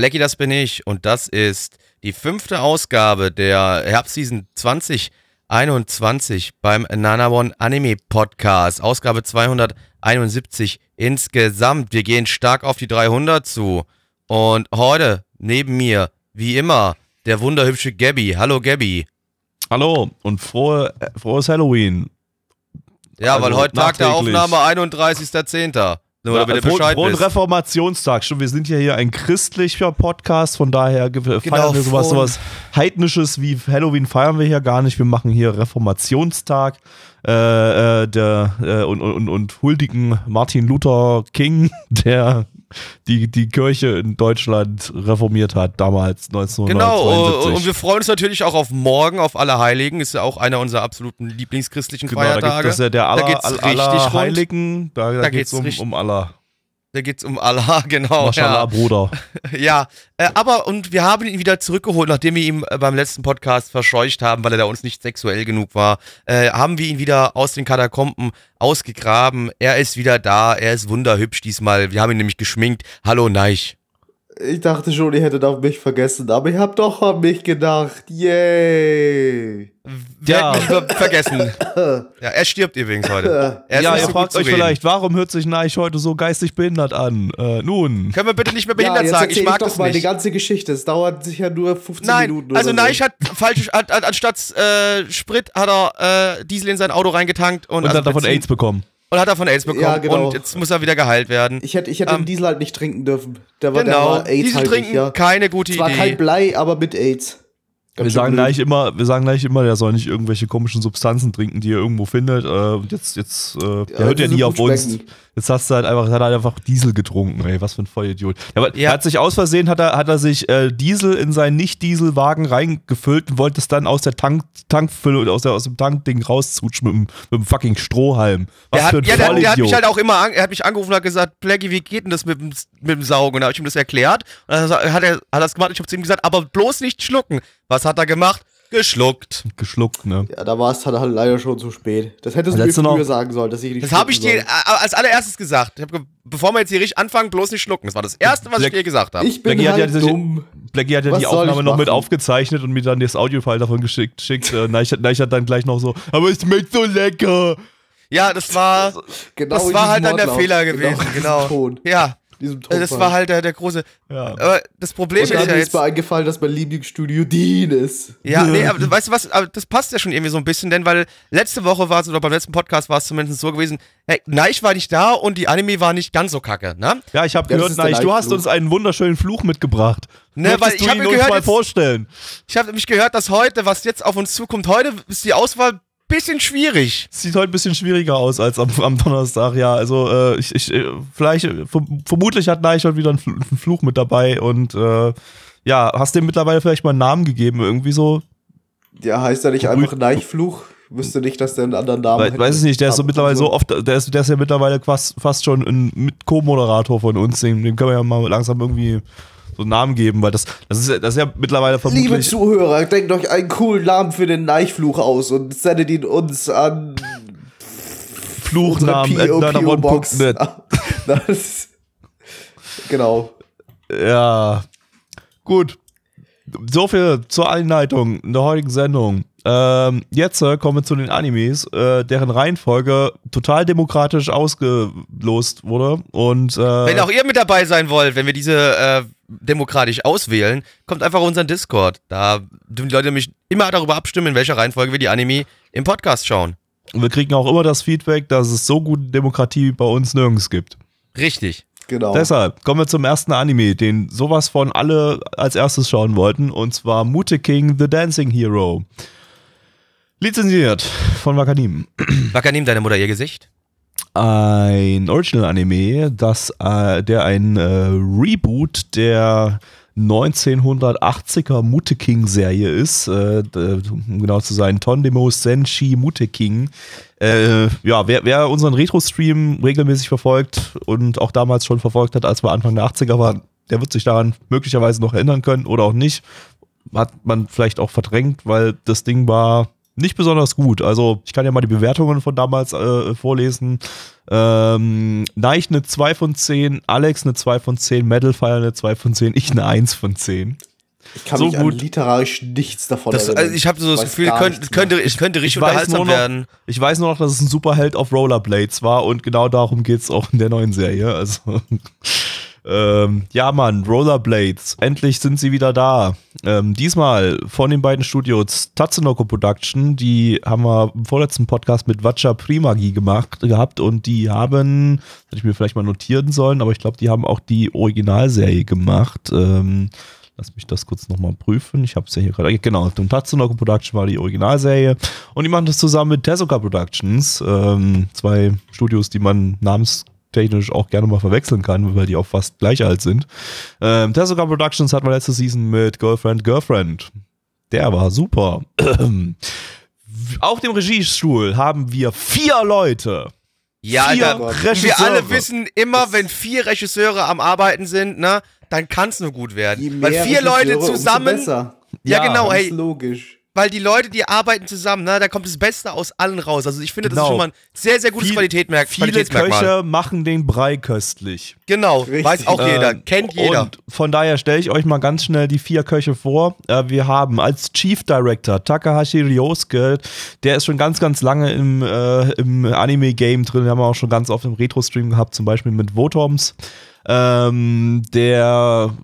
Blackie, das bin ich und das ist die fünfte Ausgabe der Herbstseason 2021 beim Nanamon Anime Podcast. Ausgabe 271 insgesamt. Wir gehen stark auf die 300 zu. Und heute neben mir, wie immer, der wunderhübsche Gabby. Hallo Gabby. Hallo und frohe, frohes Halloween. Ja, Also weil heute Tag der. Aufnahme 31.10. Nur Ja, damit ihr frohen- Bescheid frohen wisst. Reformationstag. Stimmt, wir sind ja hier ein christlicher Podcast, von daher ge- feiern wir sowas, sowas Heidnisches wie Halloween feiern wir hier gar nicht. Wir machen hier Reformationstag äh, äh, der, äh, und, und, und huldigen Martin Luther King, der die, die Kirche in Deutschland reformiert hat, damals Genau, 1972. und wir freuen uns natürlich auch auf morgen, auf Allerheiligen. Ist ja auch einer unserer absoluten Lieblingschristlichen Genau, da gibt Feiertage. es ja der Da aller, geht's aller. Heiligen. Da, da, Da geht es um, um Allah. Da geht's um Allah, genau. Mashallah, Ja, Bruder. ja. Äh, aber und wir haben ihn wieder zurückgeholt, nachdem wir ihn äh, beim letzten Podcast verscheucht haben, weil er da uns nicht sexuell genug war. Äh, haben wir ihn wieder aus den Katakomben ausgegraben. Er ist wieder da. Er ist wunderhübsch diesmal. Wir haben ihn nämlich geschminkt. Hallo Neich. Ich dachte schon, ihr hättet auf mich vergessen, aber ihr habt doch an mich gedacht. Yay! Ja. ver vergessen. Ja, er stirbt übrigens heute. Er ja, ihr so fragt euch vielleicht, warum hört sich Neich heute so geistig behindert an? Äh, nun, Können wir bitte nicht mehr Ja, behindert jetzt sagen? Ich mag doch das mal die nicht. ganze Geschichte. Es dauert sicher nur 15 Nein, Minuten. also oder Neich so. hat falsch, hat, hat, anstatt äh, Sprit hat er äh, Diesel in sein Auto reingetankt und, und also hat davon Benzin- AIDS bekommen. Und hat davon AIDS bekommen Ja, genau. und jetzt muss er wieder geheilt werden. Ich hätte, ich hätte Ähm, den Diesel halt nicht trinken dürfen. Der war, der genau, war AIDS Diesel halt trinken, ja. keine gute Zwar Idee. kein Blei, aber mit AIDS. Ganz Wir sagen, blöd. Neich immer, wir sagen Neich immer, der soll nicht irgendwelche komischen Substanzen trinken, die er irgendwo findet. Äh, und jetzt, jetzt, äh, der hört ja nie auf uns. Jetzt hast du halt einfach, hat er einfach Diesel getrunken, ey, was für ein Vollidiot. Ja, aber Ja. er hat sich aus Versehen, hat er, hat er sich äh, Diesel in seinen Nicht-Dieselwagen reingefüllt und wollte es dann aus der Tank, Tankfülle oder aus, der, aus dem Tankding rauszutschen mit, dem- mit dem fucking Strohhalm. Was Der hat, für ein ja, der, der hat Vollidiot. mich halt auch immer, an, er hat mich angerufen und hat gesagt, Blackie, wie geht denn das mit dem, mit dem Saugen? Und da habe ich ihm das erklärt. Und dann hat er, hat er das gemacht. Ich habe zu ihm gesagt, aber bloß nicht schlucken. Was hat er gemacht? Geschluckt. geschluckt, ne? Ja, da war es dann halt leider schon zu spät. Das hättest du mir Letzte noch- früher sagen sollen, dass ich nicht Das habe ich dir äh, als allererstes gesagt. Ich hab, ge- bevor wir jetzt hier richtig anfangen, bloß nicht schlucken. Das war das Erste, was ich Black- dir gesagt habe. Ich bin Blackie hat ja halt diese- dumm. Blackie hat ja Was die Aufnahme ich noch mit aufgezeichnet und mir dann das Audiofile davon geschickt. Schickt. Äh, Neich, hat- Neich hat dann gleich noch so, aber es schmeckt so lecker. Ja, das war, Genau das war halt dann der. Fehler Genau gewesen. Genau. Ton. Ja, Diesem Ton das war halt der, der große. Ja. Aber das Problem Und ist ja ist jetzt. mir eingefallen, dass mein Lieblingsstudio Dean ist. Ja, nee, aber weißt du was, aber das passt ja schon irgendwie so ein bisschen, denn weil letzte Woche war es, oder beim letzten Podcast war es zumindest so gewesen, hey, Neich war nicht da und die Anime war nicht ganz so kacke, ne? Ja, ich habe Ja, gehört, ist Neich, du hast uns einen wunderschönen Fluch mitgebracht. Ne, Möchtest weil ich du hab ihn mir uns gehört, mal jetzt- vorstellen. Ich habe nämlich gehört, dass heute, was jetzt auf uns zukommt, heute ist die Auswahl bisschen schwierig. Sieht heute ein bisschen schwieriger aus als am, am Donnerstag, ja. Also, äh, ich, ich, äh, vielleicht, äh, verm- vermutlich hat Neich heute wieder einen, Fl- einen Fluch mit dabei und, äh, ja, hast dem mittlerweile vielleicht mal einen Namen gegeben, irgendwie so? Ja, heißt ja nicht einfach Neichfluch. Wüsste nicht, dass der einen anderen Namen We weiß ich nicht, der ist so mittlerweile so oft, der ist, der ist ja mittlerweile fast, fast schon ein Co-Moderator von uns, dem, dem können wir ja mal langsam irgendwie so einen Namen geben, weil das, das ist, ja- das ist ja mittlerweile Liebe vermutlich. Zuhörer, denkt euch einen coolen Namen für den Neichfluch aus und sendet ihn uns an Fluchnamen at PO-Box. nanamon.net. Das- genau. Ja. Gut. So viel zur Einleitung in der heutigen Sendung. Ähm, jetzt äh, kommen wir zu den Animes, äh, deren Reihenfolge total demokratisch ausgelost wurde. Und äh, Wenn auch ihr mit dabei sein wollt, wenn wir diese äh, demokratisch auswählen, kommt einfach auf unseren Discord. Da dürfen die Leute nämlich immer darüber abstimmen, in welcher Reihenfolge wir die Anime im Podcast schauen. wir kriegen auch immer das Feedback, dass es so gute Demokratie bei uns nirgends gibt. Richtig. Genau. Deshalb kommen wir zum ersten Anime, den sowas von alle als erstes schauen wollten, und zwar Mute King The Dancing Hero. Lizenziert von Wakanim. Wacker, nimm deine Mutter ihr Gesicht. ein Original-Anime, das, äh, der ein äh, Reboot der 1980er Mute King Serie ist, äh, um genau zu sein, Tondemo Senshi Mute King. Äh, ja, wer, wer unseren Retro-Stream regelmäßig verfolgt und auch damals schon verfolgt hat, als wir Anfang der 80er waren, der wird sich daran möglicherweise noch erinnern können oder auch nicht. Hat man vielleicht auch verdrängt, weil das Ding war nicht besonders gut. Also ich kann ja mal die Bewertungen von damals äh, vorlesen. Ähm, Neich eine 2 von 10, Alex eine 2 von 10, Metalfire eine 2 von 10, ich eine 1 von 10. Ich kann So mich gut. an literarisch nichts davon Das, erinnern. also ich habe so das Weiß Gefühl, gar könnte, ich könnte richtig Ich unterhaltsam noch, werden. ich weiß nur noch, dass es ein Superheld auf Rollerblades war und genau darum geht es auch in der neuen Serie. Also, ähm, ja, Mann, Rollerblades. Endlich sind sie wieder da. Ähm, diesmal von den beiden Studios Tatsunoko Production. Die haben wir im vorletzten Podcast mit Vacha Primagi gemacht gehabt und die haben, das hätte ich mir vielleicht mal notieren sollen, aber ich glaube, die haben auch die Originalserie gemacht. Ähm, Lass mich das kurz nochmal prüfen. Ich habe es ja hier gerade. Genau, Tatsunoko Production war die Originalserie. Und die machen das zusammen mit Tezuka Productions. Ähm, zwei Studios, die man namenstechnisch auch gerne mal verwechseln kann, weil die auch fast gleich alt sind. Ähm, Tezuka Productions hatten wir letzte Season mit Girlfriend, Girlfriend. Der war super. Auf dem Regiestuhl haben wir vier Leute. Ja, vier Alter. Regisseure. wir alle wissen immer, wenn vier Regisseure am Arbeiten sind, ne, dann kann es nur gut Je werden. mehr Weil vier Leute Regisseure, umso zusammen, ja, Ja, genau, Ganz hey, logisch. Weil die Leute, die arbeiten zusammen, ne, da kommt das Beste aus allen raus. Also ich finde, das ist Genau. schon mal ein sehr, sehr gutes Viel- Qualitätmerk Viele. Köche machen den Brei köstlich. Genau, Richtig. weiß auch jeder, Ähm, kennt jeder. Und von daher stelle ich euch mal ganz schnell die vier Köche vor. Äh, wir haben als Chief Director Takahashi Ryosuke, der ist schon ganz, ganz lange im, äh, im Anime-Game drin. Wir haben auch schon ganz oft im Retro-Stream gehabt, zum Beispiel mit Votoms. Ähm, der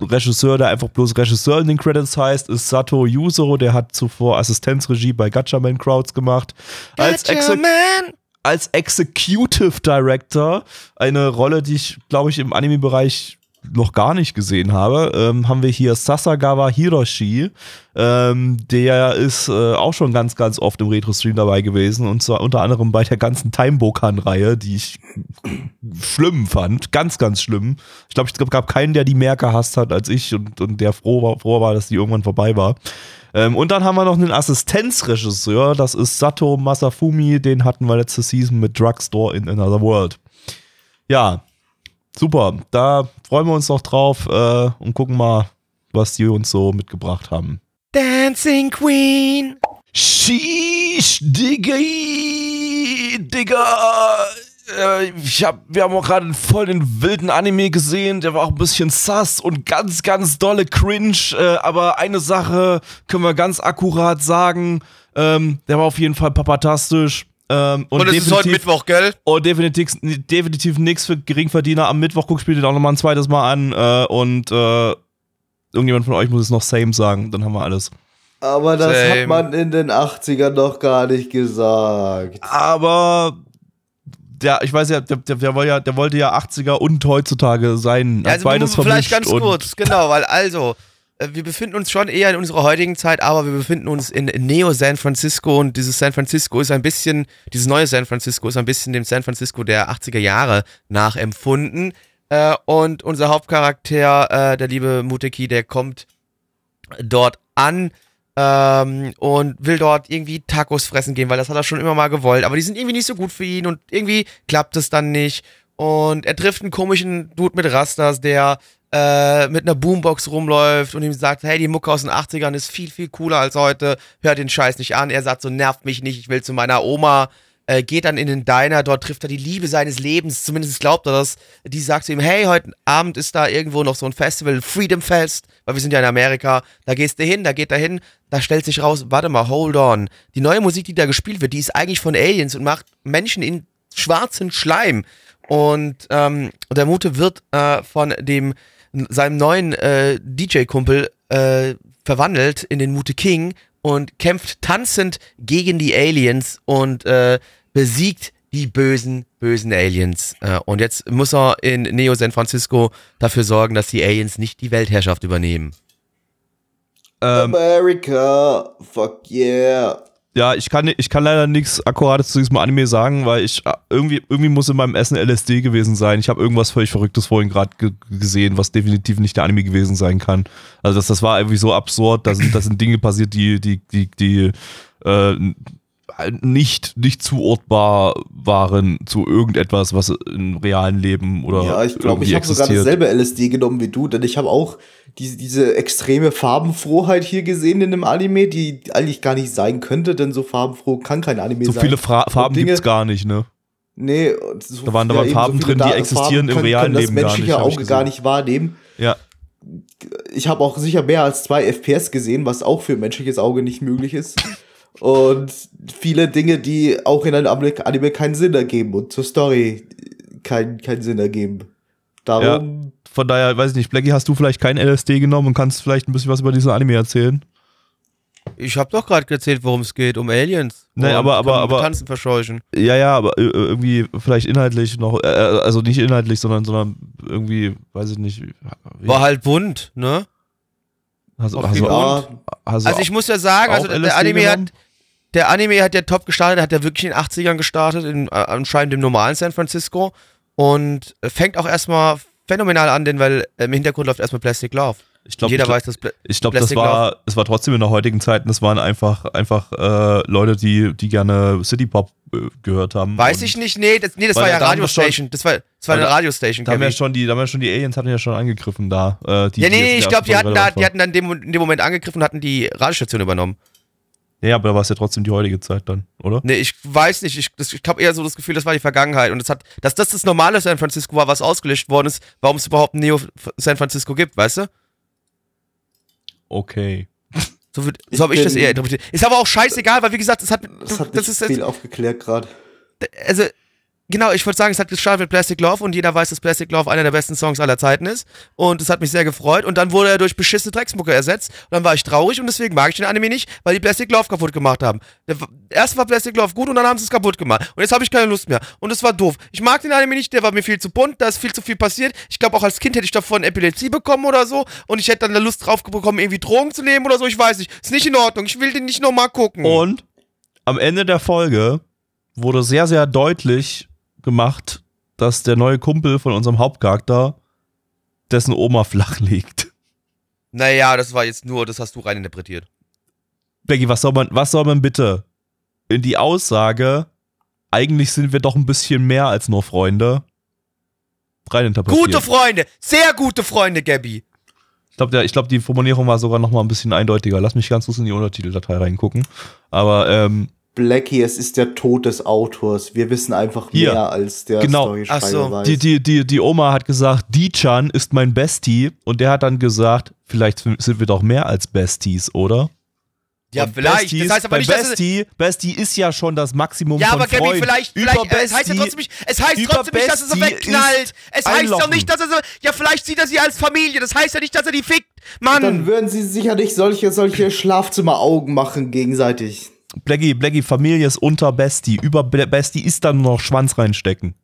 Regisseur, der einfach bloß Regisseur in den Credits heißt, ist Sato Yuzo. Der hat zuvor Assistenzregie bei Gatchaman Crowds gemacht. Als, Exe als Executive Director, eine Rolle, die ich, glaube ich, im Anime-Bereich noch gar nicht gesehen habe, ähm, haben wir hier Sasagawa Hiroshi. Ähm, der ist äh, auch schon ganz, ganz oft im Retro-Stream dabei gewesen und zwar unter anderem bei der ganzen Time-Bokan-Reihe, die ich schlimm fand. Ganz, ganz schlimm. Ich glaube, es gab keinen, der die mehr gehasst hat als ich und, und der froh war, froh war, dass die irgendwann vorbei war. Ähm, und dann haben wir noch einen Assistenzregisseur, das ist Sato Masafumi, den hatten wir letzte Season mit Drugstore in Another World. Ja, super. Da freuen wir uns noch drauf äh, und gucken mal, was die uns so mitgebracht haben. Dancing Queen. Sheesh, Digga, Digga. Äh, ich hab, wir haben auch gerade voll den wilden Anime gesehen, der war auch ein bisschen sass und ganz, ganz dolle Cringe. Äh, aber eine Sache können wir ganz akkurat sagen, ähm, der war auf jeden Fall papatastisch. Ähm, Und, es ist heute Mittwoch, gell? und definitiv, definitiv nichts für Geringverdiener. Am Mittwoch guck ich mir den auch nochmal ein zweites Mal an äh, und äh, irgendjemand von euch muss es noch same sagen, dann haben wir alles. Aber das Same. hat man in den 80ern noch gar nicht gesagt. Aber der, ich weiß ja, der, der, der, wollte ja, der wollte ja 80er und heutzutage sein. Ja, also beides vielleicht ganz und kurz, genau, weil also, wir befinden uns schon eher in unserer heutigen Zeit, aber wir befinden uns in Neo San Francisco und dieses San Francisco ist ein bisschen, dieses neue San Francisco ist ein bisschen dem San Francisco der 80er Jahre nachempfunden. Äh, und unser Hauptcharakter, äh, der liebe Muteki, der kommt dort an ähm, und will dort irgendwie Tacos fressen gehen, weil das hat er schon immer mal gewollt. Aber die sind irgendwie nicht so gut für ihn und irgendwie klappt es dann nicht. Und er trifft einen komischen Dude mit Rastas, der äh, mit einer Boombox rumläuft und ihm sagt, hey, die Mucke aus den 80ern ist viel, viel cooler als heute. Hör den Scheiß nicht an. Er sagt so, nervt mich nicht, ich will zu meiner Oma. Äh, geht dann in den Diner, dort trifft er die Liebe seines Lebens, zumindest glaubt er das. Die sagt zu ihm, hey, heute Abend ist da irgendwo noch so ein Festival, Freedom Fest, weil wir sind ja in Amerika. Da gehst du hin, da geht er hin, da stellt sich raus, warte mal, hold on. Die neue Musik, die da gespielt wird, die ist eigentlich von Aliens und macht Menschen in schwarzen Schleim. Und ähm, der Mute wird äh, von dem seinem neuen äh, DJ-Kumpel äh, verwandelt in den Mute King und kämpft tanzend gegen die Aliens und äh, besiegt die bösen, bösen Aliens. Äh, und jetzt muss er in Neo San Francisco dafür sorgen, dass die Aliens nicht die Weltherrschaft übernehmen. ähm, America, fuck yeah. Ja, ich kann, ich kann leider nichts Akkurates zu diesem Anime sagen, weil ich äh, irgendwie, irgendwie muss in meinem Essen LSD gewesen sein. Ich habe irgendwas völlig Verrücktes vorhin gerade ge gesehen, was definitiv nicht der Anime gewesen sein kann. Also das, das war irgendwie so absurd. Da sind, da sind Dinge passiert, die, die, die, die äh, nicht, nicht zuortbar waren zu irgendetwas, was im realen Leben oder Ja, ich glaube, ich habe sogar dasselbe LSD genommen wie du, denn ich habe auch diese, diese extreme Farbenfrohheit hier gesehen in dem Anime, die eigentlich gar nicht sein könnte, denn so farbenfroh kann kein Anime So sein. viele Fra Farben Dinge- gibt's gar nicht, ne? Nee, so, Da waren aber eben Farben viele drin, die existieren im können, realen können Leben das gar nicht, menschliche Auge gar nicht wahrnehmen. Ja. Ich habe auch sicher mehr als zwei FPS gesehen, was auch für menschliches Auge nicht möglich ist. Und viele Dinge, die auch in einem Anime keinen Sinn ergeben und zur Story keinen keinen Sinn ergeben. Darum, Von daher, weiß ich nicht, Blackie, hast du vielleicht kein LSD genommen und kannst vielleicht ein bisschen was über diesen Anime erzählen? Ich habe doch gerade erzählt, worum es geht, um Aliens. Nee, aber- aber- aber- Tanzen verscheuchen. Ja, ja, aber äh, irgendwie vielleicht inhaltlich noch, äh, also nicht inhaltlich, sondern, sondern irgendwie, weiß ich nicht. Wie, War halt bunt, ne? Du- Fall. hast, hast, Also ich muss ja sagen, auch also der Anime genommen? hat, der Anime hat ja top gestartet, hat ja wirklich in den 80ern gestartet, in, äh, anscheinend im normalen San Francisco. Und äh, fängt auch erstmal phänomenal an, denn weil äh, im Hintergrund läuft erstmal Plastic Love. ich glaube, Jeder ich, weiß, dass Pla ich glaube, das war, es war trotzdem in der heutigen Zeit, das waren einfach, einfach äh, Leute, die, die gerne City Pop äh, gehört haben. Weiß ich nicht, nee, das, nee, das war ja Radiostation. Das war, das war eine Radiostation, Da haben ja schon die, da haben ja schon die Aliens hatten ja schon angegriffen da. Äh, die, Ja, die nee, in ich glaube, die hatten da, die hatten dann in dem, in dem Moment angegriffen und hatten die Radiostation übernommen. Ja, aber da war es ja trotzdem die heutige Zeit dann, oder? Nee, ich weiß nicht. Ich, das- ich habe eher so das Gefühl, das war die Vergangenheit. Und es hat, dass das das normale San Francisco war, was ausgelöscht worden ist, warum es überhaupt ein Neo San Francisco gibt, weißt du? Okay. So, wird- so habe ich das eher interpretiert. Ist aber auch scheißegal, weil wie gesagt, es hat, das hat das nicht ist, viel aufgeklärt gerade. also, genau, ich würde sagen, es hat gestartet mit Plastic Love und jeder weiß, dass Plastic Love einer der besten Songs aller Zeiten ist. Und es hat mich sehr gefreut. Und dann wurde er durch beschissene Drecksmucke ersetzt. Und dann war ich traurig und deswegen mag ich den Anime nicht, weil die Plastic Love kaputt gemacht haben. Erst war Plastic Love gut und dann haben sie es kaputt gemacht. Und jetzt habe ich keine Lust mehr. Und das war doof. Ich mag den Anime nicht, der war mir viel zu bunt, da ist viel zu viel passiert. Ich glaube, auch als Kind hätte ich davon Epilepsie bekommen oder so. Und ich hätte dann Lust drauf bekommen, irgendwie Drogen zu nehmen oder so. Ich weiß nicht. Ist nicht in Ordnung. Ich will den nicht nochmal gucken. Und am Ende der Folge wurde sehr, sehr deutlich gemacht, dass der neue Kumpel von unserem Hauptcharakter dessen Oma flach liegt. Naja, das war jetzt nur, das hast du rein interpretiert. Becky, was soll man, was soll man bitte in die Aussage, eigentlich sind wir doch ein bisschen mehr als nur Freunde, reininterpretieren? Gute Freunde, sehr gute Freunde, Gabby. Ich glaube, glaub, die Formulierung war sogar noch mal ein bisschen eindeutiger. Lass mich ganz kurz in die Untertiteldatei reingucken. Aber ähm, Blackie, es ist der Tod des Autors. Wir wissen einfach Hier. mehr als der Genau. Storyschreiber Ach so. weiß. die, die, die, die Oma hat gesagt, Di-Chan ist mein Bestie. Und der hat dann gesagt, vielleicht sind wir doch mehr als Besties, oder? Ja, Und vielleicht. Besties, das heißt aber nicht, dass es, Bestie, Bestie ist ja schon das Maximum Ja, von aber Gabby, vielleicht, Über vielleicht äh, es heißt ja Bestie- trotzdem nicht, es heißt trotzdem nicht, dass er so Bestie wegknallt. ist Es heißt doch nicht, dass er so, ja, vielleicht sieht er sie als Familie. Das heißt ja nicht, dass er die fickt. Dann Mann. würden sie sicher nicht solche, solche Schlafzimmeraugen machen gegenseitig. Blackie, Blackie, Familie ist unter Bestie. Über Be- Bestie ist dann nur noch Schwanz reinstecken.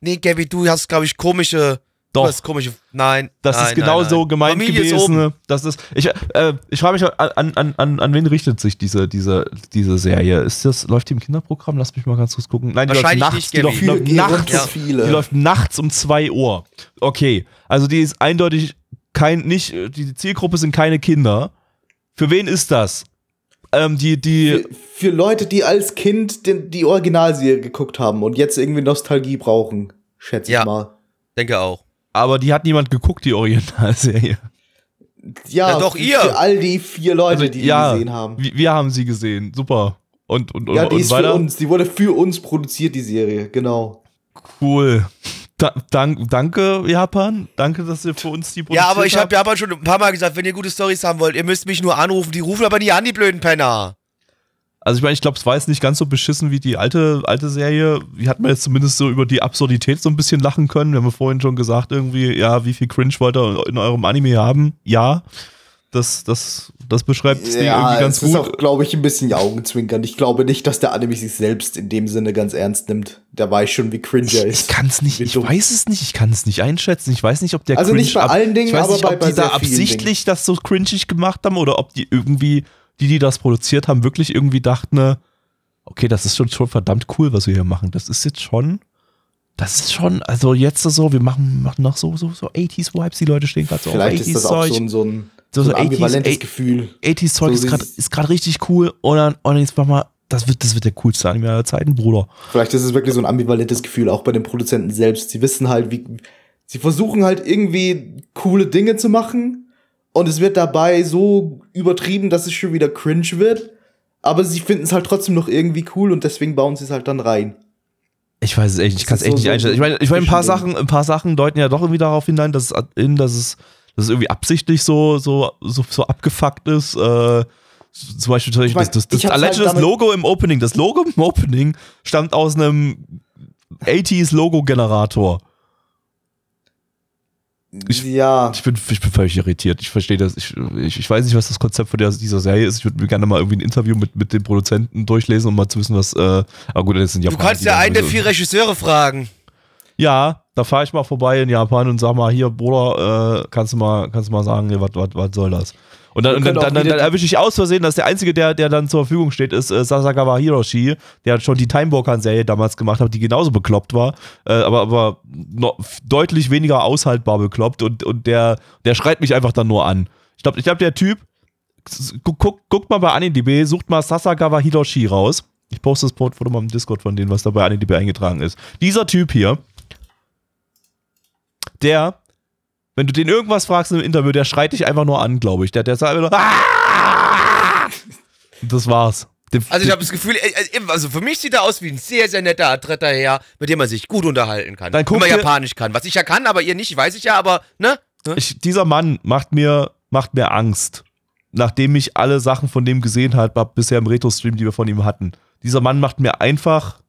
Nee, Gabby, du hast, glaube ich, komische, Doch. du hast komische, nein. Das nein, ist genau nein, so nein. gemeint Familie ist gewesen. oben. ne? Das ist, ich äh, ich frage mich, an, an, an, an wen richtet sich diese, diese, diese Serie? Ist das, läuft die im Kinderprogramm? Lass mich mal ganz kurz gucken. Nein, die läuft Wahrscheinlich nachts. nicht, die läuft, läuft nachts. Ja. viele. Die läuft nachts um 2 Uhr. Okay, also die ist eindeutig kein, nicht, die Zielgruppe sind keine Kinder. Für wen ist das? Ähm, die, die, Für, für Leute, die als Kind den, die Originalserie geguckt haben und jetzt irgendwie Nostalgie brauchen, schätze Ja. ich mal. Denke auch. aber die hat niemand geguckt, die Originalserie. Ja, Ja, doch, für, ihr. Für all die vier Leute, Also, die die ja, gesehen haben. Wir, wir haben sie gesehen. Super. Und, und, Ja, und, die und ist für weiter? uns. Die wurde für uns produziert, die Serie, genau. Cool. Da, dank, danke, Japan. Danke, dass ihr für uns die Ja, aber produziert ich habe habt. ja aber schon ein paar Mal gesagt, wenn ihr gute Stories haben wollt, ihr müsst mich nur anrufen. Die rufen aber nie an, die blöden Penner. Also ich meine, ich glaube, es war jetzt nicht ganz so beschissen wie die alte, alte Serie. Die hat man jetzt zumindest so über die Absurdität so ein bisschen lachen können. Wir haben ja vorhin schon gesagt, irgendwie, ja, wie viel Cringe wollt ihr in eurem Anime haben? Ja. Das, das, das beschreibt das Ding irgendwie ganz es ist gut. auch, glaube ich, ein bisschen Augenzwinkern. Ich glaube nicht, dass der Anime sich selbst in dem Sinne ganz ernst nimmt. Der weiß schon, wie cringe er Ich ist. kann es nicht, ich dumm. weiß es nicht, ich kann es nicht einschätzen. Ich weiß nicht, ob der Also nicht bei ab- allen Dingen, ich weiß aber nicht, bei- ob bei die da sehr vielen absichtlich das so cringig gemacht haben oder ob die irgendwie die, die das produziert haben, wirklich irgendwie dachten, ne, okay, das ist schon, schon verdammt cool, was wir hier machen. Das ist jetzt schon, das ist schon, also jetzt so, wir machen, machen noch so, so, so 80s-Vibes, die Leute stehen gerade so Vielleicht auf ist das auch 80s-Zeug. so ein, so ein, So- so so ein 80s, ambivalentes ey- Gefühl. 80s-Zeug So ist gerade richtig cool und dann, und jetzt mach mal, das wird, das wird der coolste Anime aller Zeiten, Bruder. Vielleicht ist es wirklich so ein ambivalentes Gefühl, auch bei den Produzenten selbst. Sie wissen halt, wie. Sie versuchen halt irgendwie coole Dinge zu machen. Und es wird dabei so übertrieben, dass es schon wieder cringe wird. Aber sie finden es halt trotzdem noch irgendwie cool und deswegen bauen sie es halt dann rein. Ich weiß es echt, ich kann es echt so- nicht einschätzen. Ich meine, ich meine, ein paar. Sachen, ein paar Sachen deuten ja doch irgendwie darauf hinein, dass es, dass es, dass es irgendwie absichtlich so, so, so, so abgefuckt ist. Äh, zum Beispiel, Beispiel Ich mein, das, das, das, allein halt schon das Logo im Opening. Das Logo im Opening stammt aus einem 80s Logo-Generator. Ich- ja. Ich bin, ich bin völlig irritiert. Ich verstehe das. Ich, ich, ich weiß nicht, was das Konzept von der, dieser Serie ist. Ich würde mir gerne mal irgendwie ein Interview mit, mit den Produzenten durchlesen, um mal zu wissen, was. Äh, aber gut, das sind ja Du kannst ja einen der vier Regisseure fragen. Ja, da fahre ich mal vorbei in Japan und sag mal, hier, Bruder, äh, kannst du mal, kannst du mal sagen, was, was, was soll das? Und dann, und dann, dann, dann, dann erwische ich aus Versehen, dass der Einzige, der, der dann zur Verfügung steht, ist äh, Sasagawa Hiroshi, der schon die Time Walker-Serie damals gemacht hat, die genauso bekloppt war, äh, aber, aber deutlich weniger aushaltbar bekloppt und, und der, der schreit mich einfach dann nur an. Ich glaube, ich glaub, der Typ, guck, guck, guckt mal bei AniDB, sucht mal Sasagawa Hiroshi raus. Ich poste das Foto mal im Discord von denen, was da bei AniDB eingetragen ist. Dieser Typ hier, der, wenn du den irgendwas fragst im Interview, der schreit dich einfach nur an, glaube ich. Der, der sagt einfach nur! Und das war's. Also ich habe das Gefühl, äh, äh, also für mich sieht er aus wie ein sehr, sehr netter, adretter Herr, mit dem man sich gut unterhalten kann. Dann Wenn man Japanisch kann. Was ich ja kann, aber ihr nicht, weiß ich ja, aber, ne? ich, dieser Mann macht mir, macht mir Angst. Nachdem ich alle Sachen von dem gesehen habe, bisher im Retro-Stream, die wir von ihm hatten. Dieser Mann macht mir einfach,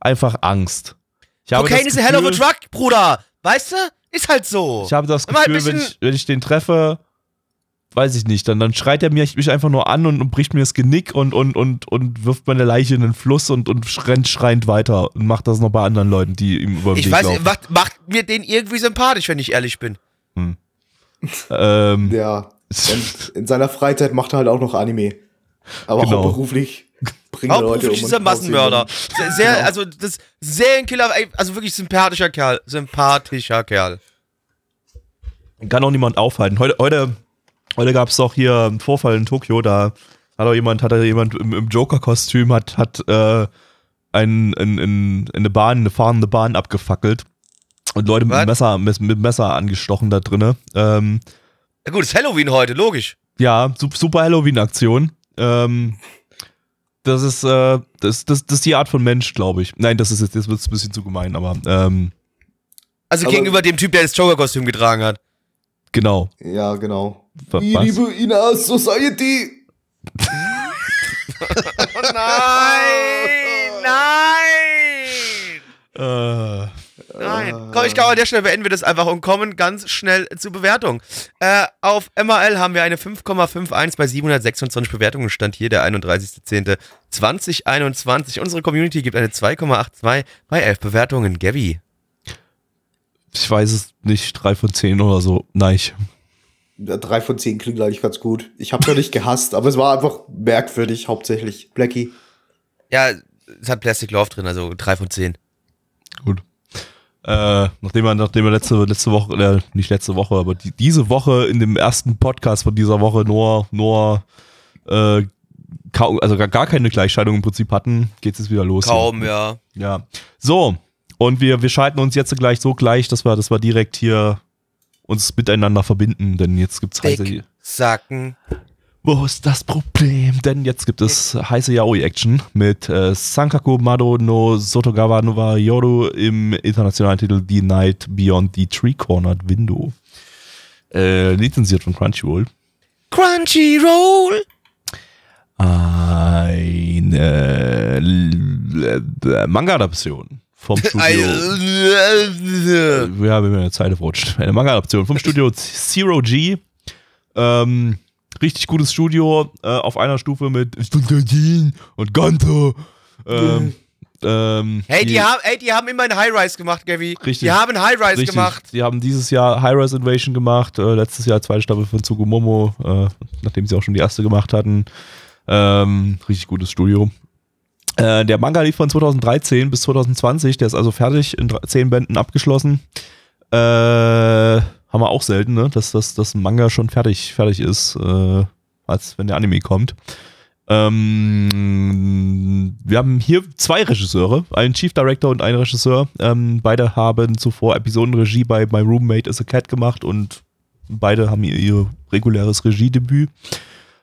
einfach Angst. Ich Cocaine das is a hell of a Gefühl- drug, Bruder. Weißt du? Ist halt so. Ich habe das Gefühl, wenn bisschen- ich, wenn ich den treffe, weiß ich nicht, dann, dann schreit er mich, mich einfach nur an und, und bricht mir das Genick und, und, und, und wirft meine Leiche in den Fluss und, und rennt schreiend weiter und macht das noch bei anderen Leuten, die ihm über den ich Weg weiß, laufen. macht, macht mir den irgendwie sympathisch, wenn ich ehrlich bin. Ähm, Ja. Und in seiner Freizeit macht er halt auch noch Anime. Aber Genau. hauptberuflich bringt er Leute um. Er sie Massenmörder. Sehr, sehr Genau. also das Serienkiller, ey, also wirklich sympathischer Kerl. Sympathischer Kerl. kann auch niemand aufhalten. Heute, heute, heute gab es doch hier einen Vorfall in Tokio, da hat auch jemand, hat da jemand im, im Joker-Kostüm, hat, hat äh, ein, ein, ein, eine Bahn, eine fahrende Bahn abgefackelt und Leute mit Messer, mit, mit Messer angestochen da drinne. Ähm, Ja gut, ist Halloween heute, logisch. ja, su- super Halloween-Aktion. Ähm, das ist, äh, das, das, das ist die Art von Mensch, glaube ich. Nein, das ist jetzt, das wird ein bisschen zu gemein, aber ähm, Also Aber- gegenüber dem Typ, der das Joker-Kostüm getragen hat. genau. Ja, genau. Wa- Ich was? liebe Ina Society. Nein! Nein! Äh, Nein. Komm, ich glaube, an der Stelle beenden wir das einfach und kommen ganz schnell zur Bewertung. Äh, auf MRL haben wir eine 5,51 bei 726 Bewertungen. Stand hier der 31.10.2021. Unsere Community gibt eine 2,82 bei 11 Bewertungen. Gabby. ich weiß es nicht, drei von zehn oder so. Nein. ich- Ja, drei von zehn klingt eigentlich ganz gut. Ich habe ja nicht gehasst, aber es war einfach merkwürdig, hauptsächlich. Blackie. Ja, es hat Plastic Love drin, also 3 von 10. Gut. Äh, nachdem wir, nachdem wir letzte, letzte Woche, äh, nicht letzte Woche, aber die, diese Woche in dem ersten Podcast von dieser Woche nur, nur, äh, also gar, gar keine Gleichscheidung im Prinzip hatten, geht's jetzt wieder los. hier. Kaum, ja. Ja. So. Und wir, wir schalten uns jetzt gleich so gleich, dass wir, dass wir direkt hier uns miteinander verbinden, denn jetzt gibt's heiße, Dick, Sacken. Wo ist das Problem? Denn jetzt gibt es heiße Yaoi-Action mit äh, Sankaku Mado no Sotogawa no wa Yoru im internationalen Titel The Night Beyond the Tree-Cornered Window. Äh, lizenziert von Crunchyroll. Crunchyroll. Eine äh, Manga-Adaption vom Studio. Ein- wir haben eine Zeile verrutscht. Eine Manga-Adaption vom Studio Zero G. Ähm, richtig gutes Studio, äh, auf einer Stufe mit und Ganto. Ähm, Ähm, Hey, die, haben, ey, die haben immer ein High-Rise gemacht, Gavi. Richtig. Die haben High-Rise gemacht. Die haben dieses Jahr High-Rise Invasion gemacht, äh, letztes Jahr zweite Staffel von Tsukumomo, äh, nachdem sie auch schon die erste gemacht hatten. Ähm, richtig gutes Studio. Äh, der Manga lief von 2013 bis 2020, der ist also fertig, in drei- zehn Bänden abgeschlossen. Äh, haben wir auch selten, ne? dass, dass, dass ein Manga schon fertig, fertig ist, äh, als wenn der Anime kommt. Ähm, wir haben hier zwei Regisseure, einen Chief Director und einen Regisseur. Ähm, beide haben zuvor Episodenregie bei My Roommate is a Cat gemacht und beide haben ihr, ihr reguläres Regiedebüt.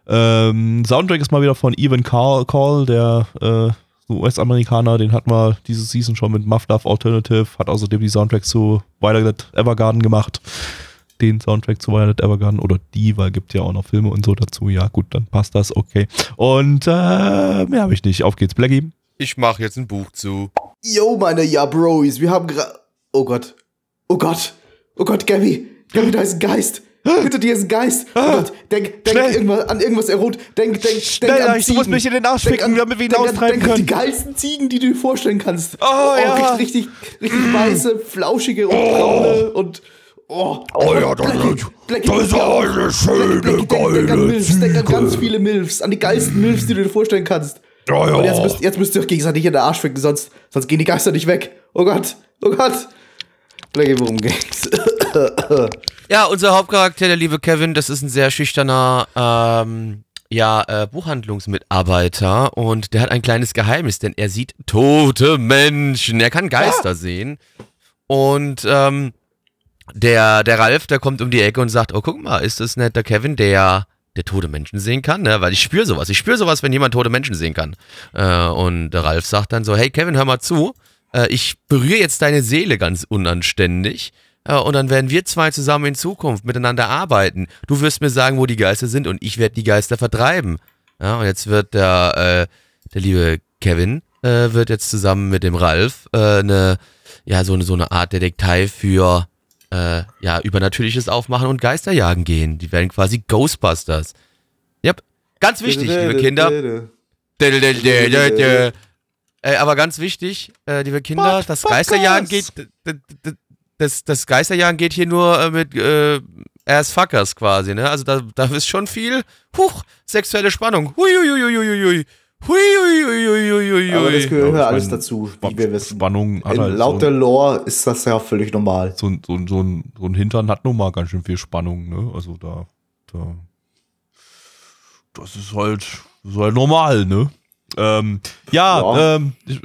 Ähm, Soundtrack ist mal wieder von Evan Call, Call der äh, US-Amerikaner, den hat man diese Season schon mit Muff Love Alternative, hat außerdem die Soundtracks zu Violet Evergarden gemacht. Den Soundtrack zu Violet Evergarden oder die, weil gibt ja auch noch Filme und so dazu. Ja, gut, dann passt das, okay. Und äh, mehr habe ich nicht. Auf geht's, Blackie. Ich mache jetzt ein Buch zu. Yo, meine Ja Bros, wir haben gerade. Oh Gott. Oh Gott. Oh Gott, Gabby. Gabby, da ist ein Geist. Hinter dir ist ein Geist. Oh Gott, denk, denk irgendwas, an irgendwas erot. Denk, denk, Schnell, denk an musst Ziegen. mich in den Arsch ficken, an- damit wir ihn denk an- austreiben denk an können. Die geilsten Ziegen, die du dir vorstellen kannst. Oh, ja. Richtig, richtig, richtig weiße, flauschige und braune und. Oh, Oh ja, das, Blackie, Blackie, das ist eine schöne, Blackie, denk, denk an geile Milfs, denk an ganz viele Milfs, an die geilsten Milfs, die du dir vorstellen kannst. Ja, ja. Und jetzt müsst, jetzt müsst ihr euch gegenseitig in den Arsch ficken, sonst, sonst gehen die Geister nicht weg. Oh Gott, oh Gott. Blackie, worum geht's? Ja, unser Hauptcharakter, der liebe Kevin, das ist ein sehr schüchterner ähm, ja, äh, Buchhandlungsmitarbeiter und der hat ein kleines Geheimnis, denn er sieht tote Menschen. Er kann Geister sehen. Und ähm, der, der Ralf, der kommt um die Ecke und sagt, oh, guck mal, ist das nicht der Kevin, der der tote Menschen sehen kann, ne? Weil ich spüre sowas. Ich spüre sowas, wenn jemand tote Menschen sehen kann. Äh, und der Ralf sagt dann so, hey Kevin, hör mal zu. Äh, ich berühre jetzt deine Seele ganz unanständig. Äh, und dann werden wir zwei zusammen in Zukunft miteinander arbeiten. Du wirst mir sagen, wo die Geister sind und ich werde die Geister vertreiben. Ja, und jetzt wird der, äh, der liebe Kevin äh, wird jetzt zusammen mit dem Ralf äh, eine, ja, so eine, so eine Art Detektei für äh, ja, Übernatürliches aufmachen und Geister jagen gehen. Die werden quasi Ghostbusters. Yep. Ganz wichtig, liebe Kinder. Äh, aber ganz wichtig, äh, liebe Kinder, Pod- das Geisterjagen geht, Das, das Geisterjagen geht hier nur äh, mit äh, ass fuckers quasi, ne? Also da, da ist schon viel, huch, sexuelle Spannung. Huiuiuiuiui. Huiuiuiuiui. Aber das gehört Ja, alles mein, dazu, Sp- wie wir wissen. Spannung hat In, halt laut so, der Lore ist das ja völlig normal. so, ein- so, ein- so, ein, so ein Hintern hat nun mal ganz schön viel Spannung, ne? Also da, da das ist halt, das ist halt normal, ne? Ähm, ja, Ja. Ähm, ich,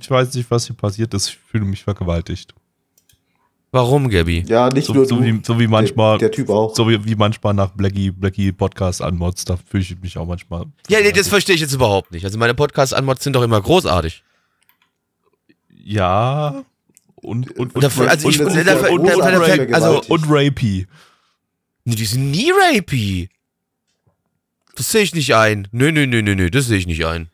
ich weiß nicht, was hier passiert ist. Ich fühle mich vergewaltigt. Warum, Gabby? Ja, nicht So, nur so, du. wie, so wie manchmal, der, der Typ auch. so wie, wie manchmal nach Blackie, Blackie Podcast anmods, da fühle ich mich auch manchmal. Ja, nee, das verstehe ich jetzt überhaupt nicht. Also meine Podcast-Anmods sind doch immer großartig. Ja. Und, und, und, also ich- und, und- und, dafür- und, dafür- und, dafür- also- und rapey. Nee, die sind nie rapey. Das sehe ich nicht ein. Nö, nö, nö, nö, nö, das sehe ich nicht ein.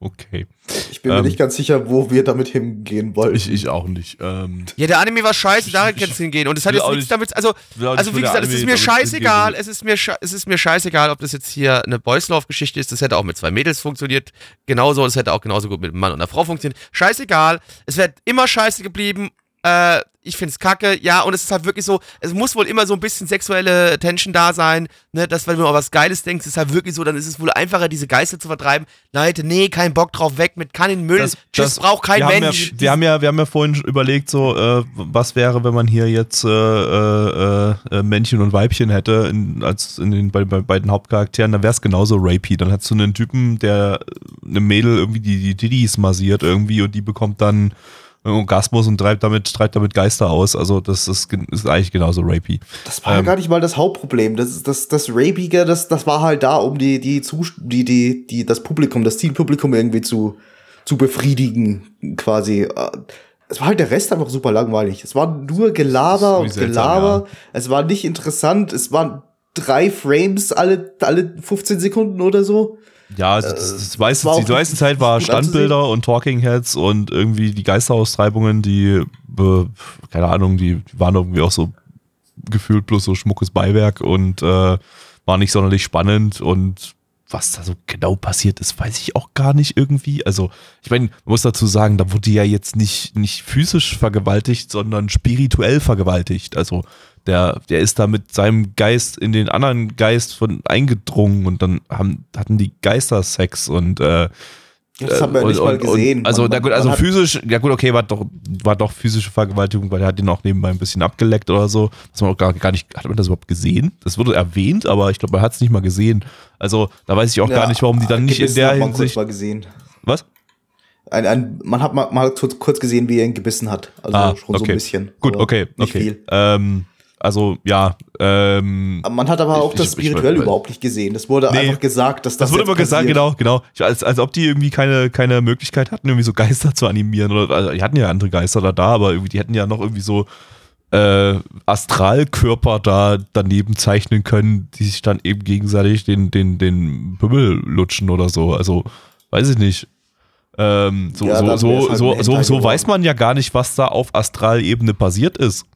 Okay. Ich bin mir ähm, nicht ganz sicher, wo wir damit hingehen wollen. Ich, ich auch nicht. Ähm, Ja, der Anime war scheiße, da kann es hingehen. Und es hat jetzt auch nichts nicht- damit, also, also wie gesagt, es ist mir scheißegal, es ist mir, es ist mir scheißegal, ob das jetzt hier eine Boys Love Geschichte ist, das hätte auch mit zwei Mädels funktioniert, genauso, es hätte auch genauso gut mit einem Mann und einer Frau funktioniert. Scheißegal, es wäre immer scheiße geblieben, äh, ich find's kacke, ja, und es ist halt wirklich so, es muss wohl immer so ein bisschen sexuelle Tension da sein, ne, dass wenn du an was Geiles denkst, ist halt wirklich so, dann ist es wohl einfacher, diese Geister zu vertreiben. Leute, nee, kein Bock drauf, weg mit, kann in den Müll, tschüss, braucht kein wir haben Mensch. Ja, wir, haben ja, wir haben ja vorhin überlegt, so, äh, was wäre, wenn man hier jetzt äh, äh, äh, Männchen und Weibchen hätte, in, als in den bei, bei beiden Hauptcharakteren, dann wäre es genauso rapey. Dann hättest du einen Typen, der eine Mädel irgendwie die, die Diddies massiert irgendwie und die bekommt dann Orgasmus und treibt damit, treibt damit Geister aus. Also das ist, ist eigentlich genauso rapey. Das war ja Ähm, gar nicht mal das Hauptproblem. Das, das, das Rapige, das, das war halt da, um die, die, die, die, die, das Publikum, das Zielpublikum irgendwie zu, zu befriedigen, quasi. Äh, Es war halt der Rest einfach super langweilig. Es war nur Gelaber und seltsam, Gelaber. Es war nicht interessant. Es waren drei Frames alle, alle 15 Sekunden oder so. Ja, das, das meiste, die meiste Zeit war. Standbilder und Talking Heads und irgendwie die Geisteraustreibungen, die, äh, keine Ahnung, die waren irgendwie auch so gefühlt bloß so schmuckes Beiwerk und äh, war nicht sonderlich spannend und was da so genau passiert ist, weiß ich auch gar nicht irgendwie. Also, ich meine, man muss dazu sagen, da wurde ja jetzt nicht, nicht physisch vergewaltigt, sondern spirituell vergewaltigt. Also, der, der ist da mit seinem Geist in den anderen Geist von eingedrungen und dann haben, hatten die Geister Sex und äh, Das haben wir ja und- nicht mal und- gesehen. Und, also, Man- gut, also physisch, ja gut, okay, war doch, war doch physische Vergewaltigung, weil er hat ihn auch nebenbei ein bisschen abgeleckt oder so. Das man auch gar, gar nicht, hat man das überhaupt gesehen? Das wurde erwähnt, aber ich glaube, man hat es nicht mal gesehen. Also, da weiß ich auch gar nicht, warum die dann nicht in der hat man kurz Hinsicht. mal gesehen. Was? Ein, ein, man hat mal, mal kurz, kurz gesehen, wie er ihn gebissen hat. Also Ah, schon so okay. ein bisschen. Gut, okay, Nicht okay. viel. Ähm, also, ja, ähm, Man hat aber auch Ich- das spirituell überhaupt nicht gesehen. Das wurde Nee. einfach gesagt, dass das Das wurde immer gesagt, genau, genau. Ich, als, als ob die irgendwie keine, keine Möglichkeit hatten, irgendwie so Geister zu animieren. Oder, also, die hatten ja andere Geister da, da, aber irgendwie, die hätten ja noch irgendwie so äh, Astralkörper da daneben zeichnen können, die sich dann eben gegenseitig den, den, den Bümmel lutschen oder so. Also, weiß ich nicht. Ähm, so, Ja, so, so, halt so, so, so weiß man ja gar nicht, was da auf Astralebene passiert ist.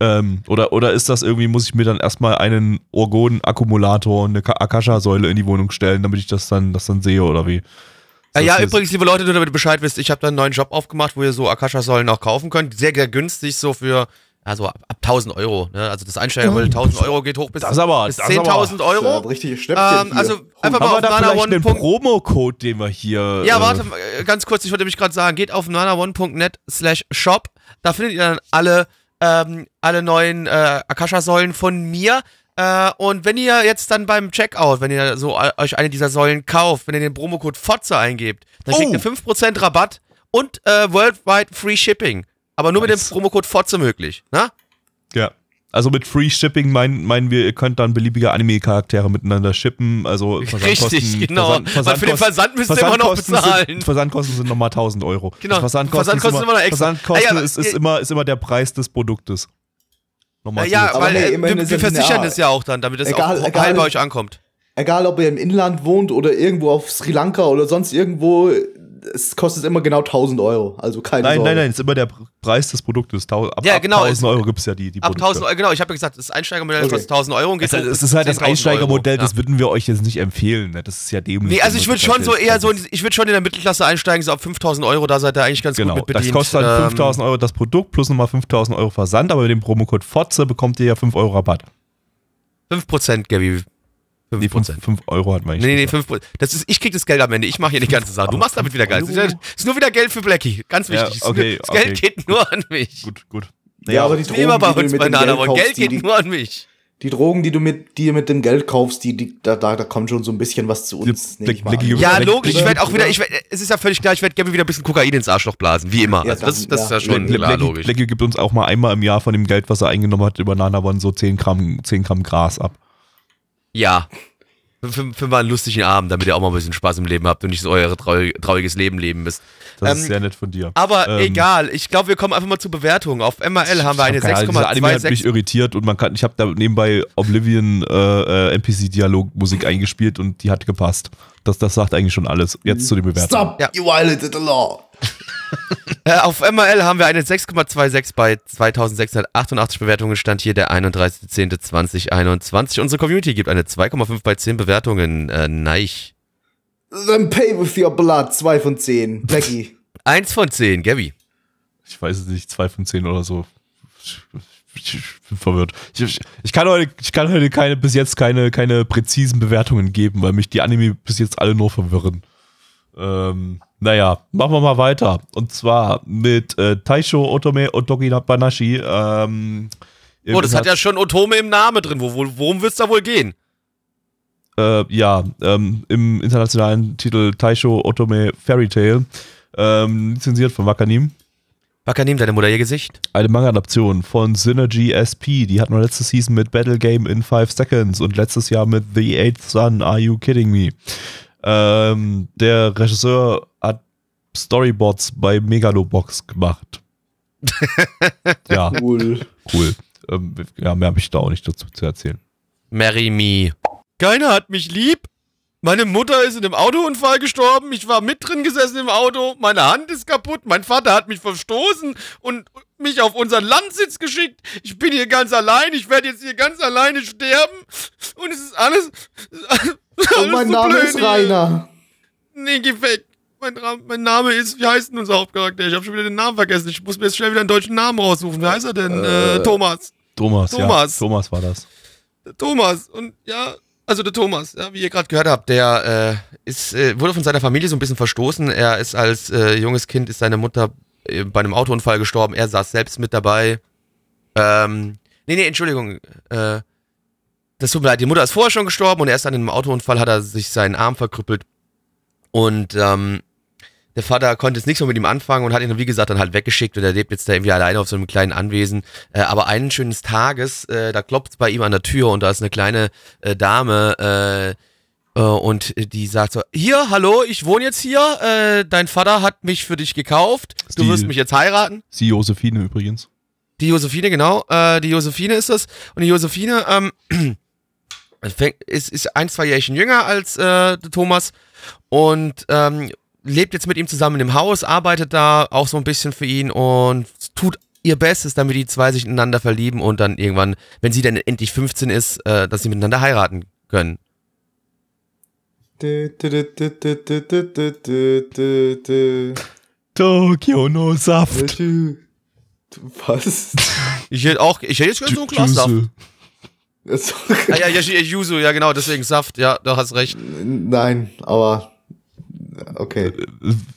Ähm, oder, oder ist das irgendwie, muss ich mir dann erstmal einen Orgon-Akkumulator und eine Ka- Akasha-Säule in die Wohnung stellen, damit ich das dann, das dann sehe oder wie? Ja, ja, Das ist- übrigens, liebe Leute, nur damit ihr Bescheid wisst, ich habe da einen neuen Job aufgemacht, wo ihr so Akasha-Säulen auch kaufen könnt. Sehr, sehr günstig, so für, also ab, ab 1000 Euro. Ne? Also das Einsteigermodell 1000 Euro geht hoch bis, Das aber- bis das aber- 10.000 Das ist ja Euro. ein richtiges Schnäppchen. Ähm, hier. also einfach mal Haben wir auf da vielleicht einen nanaone. Promo-Code, den wir hier. Ja, äh, warte, mal, äh, ganz kurz, ich wollte nämlich gerade sagen, geht auf nanaone.net slash shop. Da findet ihr dann alle, ähm, alle neuen äh, Akasha-Säulen von mir. Äh, und wenn ihr jetzt dann beim Checkout, wenn ihr so äh, euch eine dieser Säulen kauft, wenn ihr den Promocode FOTZE eingebt, dann kriegt Oh. ihr 5% Rabatt und äh, worldwide Free Shipping. Aber nur Nice. mit dem Promocode FOTZE möglich. Ne? Ja. Also mit Free Shipping meinen, meinen wir, ihr könnt dann beliebige Anime-Charaktere miteinander shippen. Also Versandkosten. Richtig, genau. Weil für den Versandkosten- Versand müsst ihr immer noch Versandkosten bezahlen. Sind, Versandkosten sind nochmal 1000 Euro. Genau. Versandkosten, Versandkosten ist sind immer noch extra. Versandkosten Ah ja, ist, ist, immer, ist immer der Preis des Produktes. Nochmal Äh, ja, weil nee, äh, wir, wir es versichern das ja auch dann, damit es Egal- auch egal- bei euch ankommt. Egal, ob ihr im Inland wohnt oder irgendwo auf Sri Lanka oder sonst irgendwo, es kostet immer genau 1000 Euro. Also keine Nein, Sorge. nein, nein, ist immer der Preis des Produktes. Tau- Ab, Ja, ab genau, 1000 es- Euro gibt es ja die, die Ab Produkte. 1000 Euro, genau, ich habe ja gesagt, das Einsteigermodell Okay. kostet 1000 Euro und geht Es, hoch es ist halt das 10.000 Einsteigermodell, Euro. das würden wir euch jetzt nicht empfehlen. Ne? Das ist ja dämlich. Nee, also ich würde schon so das eher so, in- ich würde schon in der Mittelklasse einsteigen, so ab 5000 Euro, da seid ihr eigentlich ganz Genau, gut mit das bedient. kostet dann Ähm, 5000 Euro das Produkt plus nochmal 5000 Euro Versand, aber mit dem Promocode FOTZE bekommt ihr ja 5 Euro Rabatt. 5%, Gabi. 5%. Nee, 5, 5 Euro hat man Nee, nee, 5%. Das ist, ich krieg das Geld am Ende, ich mache hier die ganze Sache. Du machst damit wieder Geld. Das ist, nur wieder Geld für Blackie, ganz Ja, wichtig. okay, das Geld okay. geht nur an mich. Gut, gut. Ja, aber die Wie immer Drogen, bei die uns du mit bei dem Geld kaufst, Geld die, geht die, nur an mich. die Drogen, die du mit, die mit dem Geld kaufst, die, die, da, da, da kommt schon so ein bisschen was zu uns. mal Blicky- an. Ja, Blick- logisch, ich Blick- werde auch wieder, ich werd, es ist ja völlig klar, ich werde Gabi wieder ein bisschen Kokain ins Arschloch blasen, wie immer. Ja, Also das, dann, das ist ja ja. schon klar, logisch. Blacky gibt uns auch mal einmal im Jahr von dem Geld, was er eingenommen hat, über Nana One so 10 Gramm, 10 Gramm Gras ab. Ja. Für, für, mal einen lustigen Abend, damit ihr auch mal ein bisschen Spaß im Leben habt und nicht so euer trau trauriges Leben leben müsst. Das Ähm, ist sehr nett von dir. Aber Ähm, egal, ich glaube, wir kommen einfach mal zur Bewertung. Auf MRL haben wir eine Ich hab keine Ahnung, dieser Anime hat mich 6,26. irritiert und man kann, ich habe da nebenbei Oblivion äh, äh, NPC-Dialogmusik eingespielt und die hat gepasst. Das, das sagt eigentlich schon alles. Jetzt zu den Bewertungen. Stop, Ja. you violated the law. Äh, auf MRL haben wir eine 6,26 bei 2688 Bewertungen. Stand hier der 31.10.2021. Unsere Community gibt eine 2,5 bei 10 Bewertungen. Äh, neich. Then pay with your blood, 2 von 10. Blackie. Eins von 10, Gabby. Ich weiß es nicht, 2 von 10 oder so. Ich, ich bin verwirrt. Ich, ich, ich, kann heute, ich kann heute keine, bis jetzt keine, keine präzisen Bewertungen geben, weil mich die Anime bis jetzt alle nur verwirren. Ähm, naja, machen wir mal weiter. Und zwar mit äh, Taisho Otome Otogi Banashi. Ähm, Oh, das hat ja schon Otome im Namen drin. Wo, wo, worum wird's da wohl gehen? äh, ja, ähm, im internationalen Titel Taisho Otome Fairy Tale, ähm, lizenziert von Wakanim. Wakanim, deine Mutter ihr Gesicht? Eine Manga-Adaption von Synergy SP. Die hatten wir letzte Season mit Battle Game in 5 Seconds und letztes Jahr mit The Eighth Sun. Are you kidding me? Ähm, der Regisseur Storyboards bei Megalobox gemacht. ja, Cool. cool. Ähm, ja, mehr habe ich da auch nicht dazu zu erzählen. Marry me. Keiner hat mich lieb. Meine Mutter ist in einem Autounfall gestorben. Ich war mit drin gesessen im Auto. Meine Hand ist kaputt. Mein Vater hat mich verstoßen und mich auf unseren Landsitz geschickt. Ich bin hier ganz allein. Ich werde jetzt hier ganz alleine sterben. Und es ist alles Und mein so Name blöd ist hier. Rainer. Nee, geh weg. Mein, mein Name ist, wie heißt denn unser Hauptcharakter? Ich habe schon wieder den Namen vergessen. Ich muss mir jetzt schnell wieder einen deutschen Namen raussuchen. Wie heißt er denn? Äh, Äh, Thomas. Thomas, Thomas. ja. Thomas war das. Der Thomas. Und ja, also der Thomas, ja, wie ihr gerade gehört habt, der äh, ist, äh, wurde von seiner Familie so ein bisschen verstoßen. Er ist als äh, junges Kind, ist seine Mutter äh, bei einem Autounfall gestorben. Er saß selbst mit dabei. Ähm, nee, nee, Entschuldigung. Äh, das tut mir leid, die Mutter ist vorher schon gestorben und erst an einem Autounfall hat er sich seinen Arm verkrüppelt. Und ähm, der Vater konnte es nicht so mit ihm anfangen und hat ihn, dann, wie gesagt, dann halt weggeschickt und er lebt jetzt da irgendwie alleine auf so einem kleinen Anwesen. Äh, aber eines schönen Tages, äh, da klopft es bei ihm an der Tür und da ist eine kleine äh, Dame äh, äh, und die sagt so, hier, hallo, ich wohne jetzt hier, äh, dein Vater hat mich für dich gekauft, du Die- wirst mich jetzt heiraten. Sie Josephine übrigens. Die Josephine, genau. Die Josephine ist das. Und die Josephine ähm, fängt, ist, ist ein, zwei Jährchen jünger als äh, Thomas und ähm, lebt jetzt mit ihm zusammen im Haus, arbeitet da auch so ein bisschen für ihn und tut ihr Bestes, damit die zwei sich ineinander verlieben und dann irgendwann, wenn sie dann endlich 15 ist, äh, dass sie miteinander heiraten können. Tokio no Saft. Äh, was? Ich hätte auch, ich hätte jetzt gerne so einen Glassaft. ah, ja, Yuzu, ja genau, deswegen Saft, ja, du hast recht. Nein, aber okay.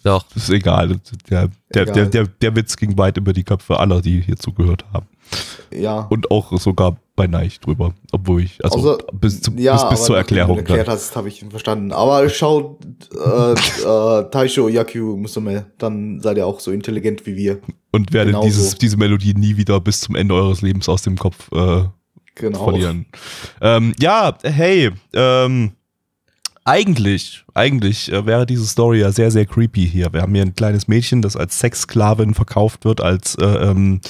Doch. Ist egal. Der, der, Egal. Der, der, der Witz ging weit über die Köpfe aller, die hier zugehört haben. Ja. Und auch sogar bei Neich drüber. Obwohl ich, also Außer- bis, zu, ja, bis, bis zur Erklärung. Du erklärt hast, habe ich ihn verstanden. Aber schaut äh, äh, Taisho Yakyu Musume, dann seid ihr auch so intelligent wie wir. Und werdet dieses, diese Melodie nie wieder bis zum Ende eures Lebens aus dem Kopf äh, Genau. verlieren. Ähm, ja, hey, ähm, eigentlich, eigentlich äh, wäre diese Story ja sehr, sehr creepy hier. Wir haben hier ein kleines Mädchen, das als Sexsklavin verkauft wird, als äh, ähm,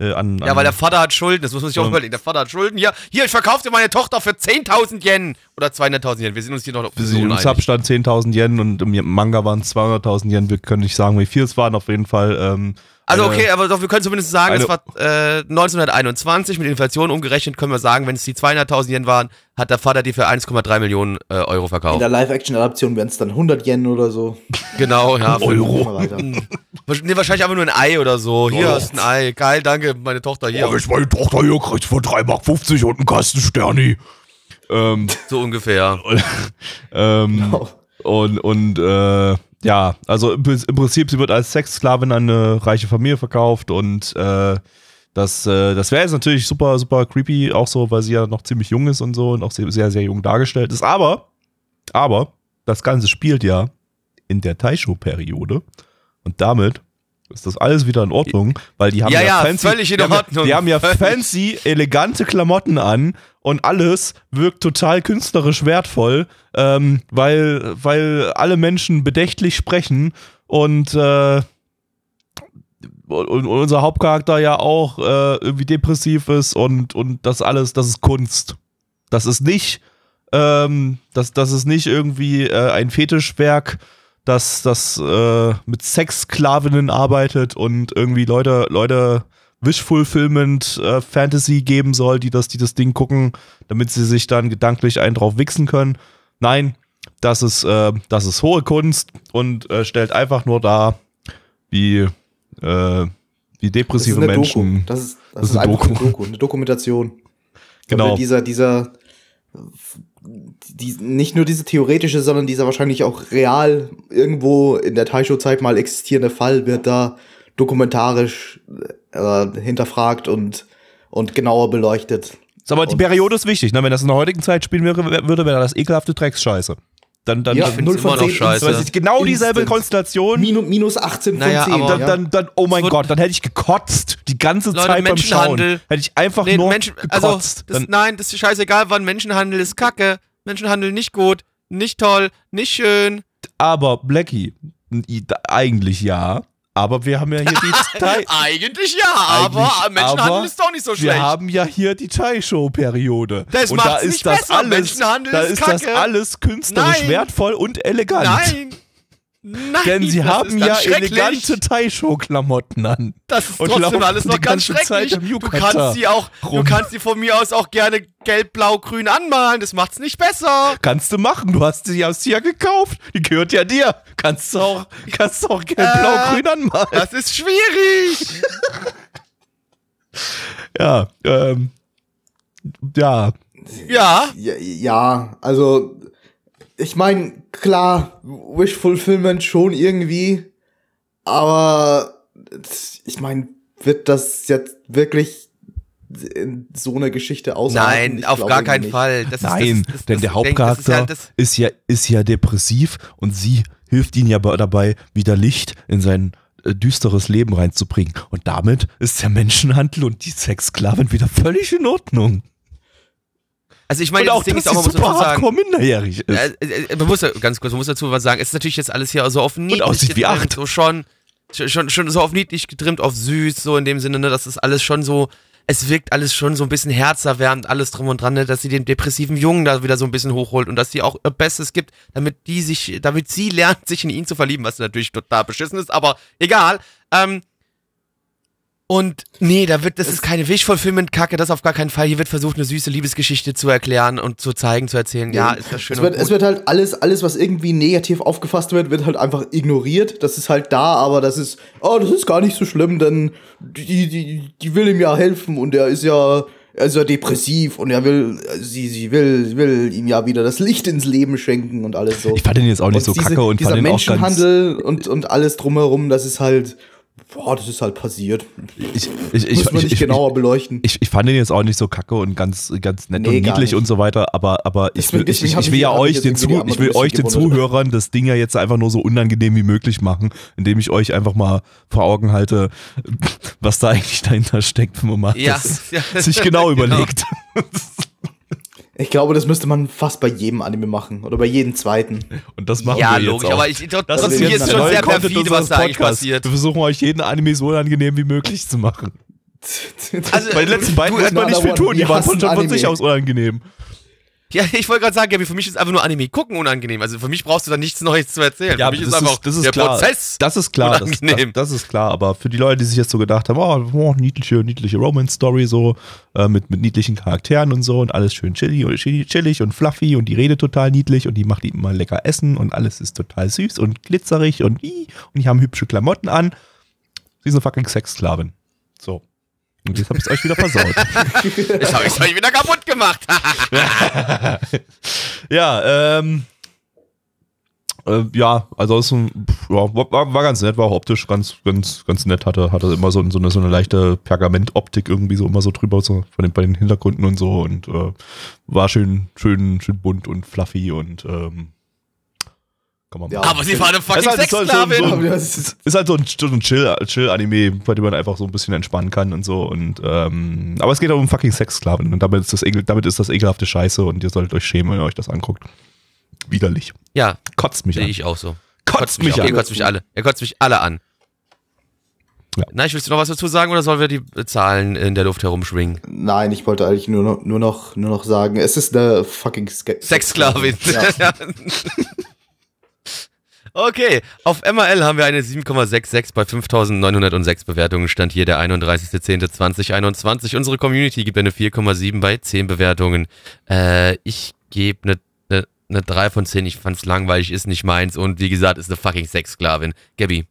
äh, an, Ja, an weil der Vater hat Schulden, das muss man sich auch Ähm. überlegen. Der Vater hat Schulden. Hier, hier, ich verkaufe dir meine Tochter für 10.000 Yen oder 200.000 Yen. Wir sind uns hier noch auf wir sind im. Substand 10.000 Yen und im Manga waren es 200.000 Yen. Wir können nicht sagen, wie viel es waren. Auf jeden Fall. Ähm, Also okay, aber doch, wir können zumindest sagen, es war äh, 1921 mit Inflation umgerechnet, können wir sagen, wenn es die 200.000 Yen waren, hat der Vater die für 1,3 Millionen äh, Euro In verkauft. der Live-Action-Adaption wären es dann 100 Yen oder so. Genau, ja. Euro. Nee, wahrscheinlich einfach nur ein Ei oder so. Hier Oh. hast ein Ei. Geil, danke, meine Tochter hier. ich meine Tochter hier kriegt für 3,50 Mark und einen Kasten Sterni. Ähm, So ungefähr. ähm, Genau. Und, und äh, ja, also im, im Prinzip, sie wird als Sexsklavin an eine reiche Familie verkauft und äh, das, äh, das wäre jetzt natürlich super, super creepy, auch so, weil sie ja noch ziemlich jung ist und so und auch sehr, sehr, sehr jung dargestellt ist. Aber, aber, das Ganze spielt ja in der Taisho-Periode und damit ist das alles wieder in Ordnung, weil die haben Ja, ja, ja, fancy, völlig in die haben ja- Ordnung. Die haben ja fancy, elegante Klamotten an und alles wirkt total künstlerisch wertvoll, ähm, weil, weil alle Menschen bedächtlich sprechen und, äh, und, und unser Hauptcharakter ja auch äh, irgendwie depressiv ist und, und das alles, das ist Kunst. Das ist nicht, ähm, das, das ist nicht irgendwie äh, ein Fetischwerk, das, das äh, mit Sexsklavinnen arbeitet und irgendwie Leute, Leute wish-fulfillment äh, Fantasy geben soll, die das, die das Ding gucken, damit sie sich dann gedanklich einen drauf wichsen können. Nein, das ist, äh, das ist hohe Kunst und äh, stellt einfach nur dar, wie, äh, wie Das depressive eine Menschen. Doku. Das ist, das Das ist, ist eine Doku. eine Doku, eine Dokumentation. Genau. Dieser, dieser, die, nicht nur diese theoretische, sondern dieser wahrscheinlich auch real irgendwo in der Taisho-Zeit mal existierende Fall wird da dokumentarisch äh, hinterfragt und, und genauer beleuchtet. Ist aber die Und- Periode ist wichtig, ne? Wenn das in der heutigen Zeit spielen wäre, würde, wäre das ekelhafte Drecksscheiße. Dann, dann, Ja, dann, find's null von immer noch 10 scheiße. das ist genau dieselbe Instant. Konstellation. Minus, minus 18 von Naja, 10. aber- dann, ja. dann, dann, oh mein Gott, dann hätte ich gekotzt. Die ganze Leute, Zeit beim Schauen. Menschenhandel. Hätte ich einfach Nee, nur Menschen, also, gekotzt. das, dann, nein, das ist scheißegal, wann Menschenhandel ist kacke. Menschenhandel nicht gut, nicht toll, nicht schön. aber Blackie, eigentlich ja. Aber wir haben ja hier die Tai Eigentlich ja, aber Eigentlich, Menschenhandel aber ist doch nicht so Wir schlecht. haben ja hier die Tai-Show-Periode. Das Und da ist nicht das besser. alles, Menschenhandel da ist ist das alles künstlerisch Nein. wertvoll und elegant. Nein, Nein, Denn sie haben ja elegante Taisho-Klamotten an. Das ist und trotzdem alles noch ganz schrecklich. Du kannst sie auch, du kannst sie von mir aus auch gerne gelb, blau, grün anmalen. Das macht's nicht besser. Kannst du machen, du hast sie aus ja gekauft. Die gehört ja dir. Kannst du auch, kannst du auch gelb, Äh, blau, grün anmalen. Das ist schwierig. Ja, ähm, ja, Ja, Ja, ja also ich meine, klar, Wish Fulfillment schon irgendwie, aber ich meine, wird das jetzt wirklich in so eine Geschichte ausarten? nein, Ich auf gar keinen nicht. Fall. Das Nein, ist, das, das, denn der das ist Hauptcharakter ja ist, ja, ist ja depressiv und sie hilft ihm ja dabei, wieder Licht in sein äh, düsteres Leben reinzubringen. Und damit ist der Menschenhandel und die Sexsklavin wieder völlig in Ordnung. Also ich meine, und das auch, Ding ist auch, man muss super dazu sagen, minderjährig ist. Äh, äh, man muss ja, ganz kurz, man muss dazu was sagen. Es ist natürlich jetzt alles hier so auf niedlich aussieht wie acht. so schon, schon, schon so auf niedlich getrimmt, auf süß, so in dem Sinne, ne, das ist alles schon so, es wirkt alles schon so ein bisschen herzerwärmend, alles drum und dran, ne, dass sie den depressiven Jungen da wieder so ein bisschen hochholt und dass sie auch ihr Bestes gibt, damit die sich, damit sie lernt, sich in ihn zu verlieben, was natürlich total beschissen ist, aber egal. Ähm, und nee, da wird, das ist keine Wish-Fulfillment-Kacke, das auf gar keinen Fall. Hier wird versucht, eine süße Liebesgeschichte zu erklären und zu zeigen, zu erzählen. Ja, ist das schön Es und wird, gut. es wird halt alles, alles, was irgendwie negativ aufgefasst wird, wird halt einfach ignoriert. Das ist halt da, aber das ist, oh, das ist gar nicht so schlimm, denn die, die, die will ihm ja helfen und er ist ja, er ist ja depressiv und er will, sie, sie will, will ihm ja wieder das Licht ins Leben schenken und alles so. Ich fand den jetzt auch nicht so diese, kacke und dieser fand den auch ganz. Menschenhandel und, und alles drumherum, das ist halt, boah, das ist halt passiert. Ich, ich, ich, Muss man ich, nicht ich, genauer beleuchten. ich, ich fand den jetzt auch nicht so kacke und ganz, ganz nett Nee, und niedlich und so weiter, aber, aber ich will, ich, ich, will ja euch den, zu, ich will euch den. Zuhörern das Ding ja jetzt einfach nur so unangenehm wie möglich machen, indem ich euch einfach mal vor Augen halte, was da eigentlich dahinter steckt, wenn man mal Ja, das ja. sich genau überlegt. Ich glaube, das müsste man fast bei jedem Anime machen oder bei jedem zweiten. Und das machen Ja, wir jetzt logisch, auch. aber ich, das trotzdem ist hier jetzt schon sehr Content perfide, was da eigentlich passiert. Wir versuchen euch jeden Anime so unangenehm wie möglich zu machen. Also, Bei den letzten beiden du, musste man nicht viel tun, die waren von, von sich aus unangenehm. Ja, ich wollte gerade sagen, Gabi, für mich ist einfach nur Anime gucken unangenehm. Also für mich brauchst du da nichts Neues zu erzählen. für mich ist einfach das ist der klar. Prozess. Das ist klar. Das, das, das ist klar. Aber für die Leute, die sich jetzt so gedacht haben, oh, oh niedliche, niedliche Romance-Story so äh, mit, mit niedlichen Charakteren und so und alles schön chillig und chillig, und fluffy und die redet total niedlich und die macht immer lecker Essen und alles ist total süß und glitzerig und ih, und die haben hübsche Klamotten an. Sie ist eine fucking Sexsklavin. So. Und jetzt hab ich's euch wieder versaut. Das habe ich euch wieder kaputt gemacht. Ja, ähm. Äh, ja, pf, ja, war, war ganz nett, war auch optisch ganz, ganz, ganz nett, hatte, hatte immer so, so, eine, so eine leichte Pergamentoptik irgendwie so immer so drüber, so von den, bei den Hintergründen und so und äh, war schön, schön, schön bunt und fluffy und ähm, kann man Ja. Aber sie war eine fucking Es ist halt so- so- Sexsklavin. so- das ist- ist halt so ein, so ein Chill- Chill-Anime, bei dem man einfach so ein bisschen entspannen kann und so. Und, ähm, aber es geht auch um fucking Sexsklaven und damit ist, das damit ist das ekelhafte Scheiße und ihr solltet euch schämen, wenn ihr euch das anguckt. Widerlich. Ja, Kotzt mich sehe an. ich auch so. Kotzt mich auch. Ihr an. kotzt mich alle. Ihr kotzt mich alle an. Ja. Na, ich willst du noch was dazu sagen oder sollen wir die Zahlen in der Luft herumschwingen? Nein, ich wollte eigentlich nur noch, nur noch, nur noch sagen, es ist eine fucking Sexsklavin. Ja. okay, auf MRL haben wir eine 7,66 bei 5906 Bewertungen. Stand hier der 31.10.2021. Unsere Community gibt eine 4,7 bei 10 Bewertungen. Äh, ich gebe eine eine eine 3 von 10. Ich fand's langweilig, ist nicht meins. Und wie gesagt, ist eine fucking Sexsklavin. Gabby,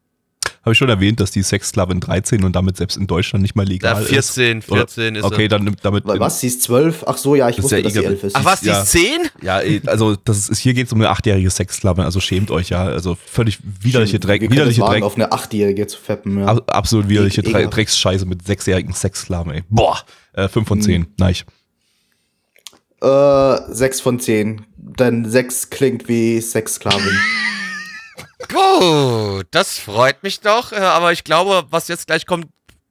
Habe ich schon erwähnt, dass die Sexsklavin 13 und damit selbst in Deutschland nicht mal da legal 14, ist? Oder- 14 ist Okay, dann nimmt damit. Weil Was, sie ist zwölf? Ach so, ja, ich wusste, ja dass sie egal. elf ist. Ach was, die Ja. ist 10? Ja, also das ist, hier geht es um eine achtjährige Sexsklavin, also schämt euch ja. Also völlig widerliche Dreck, Wir widerliche Dreck, auf eine Achtjährige zu feppen, ja. ab, absolut widerliche E- Dre ekelhaft. Drecksscheiße mit sechsjährigen Sexsklaven, ey. Boah, äh, 5 von 10, nein. Äh, sechs von zehn. Denn sechs klingt wie Sexsklavin. Gut, das freut mich doch. äh, Aber ich glaube, was jetzt gleich kommt,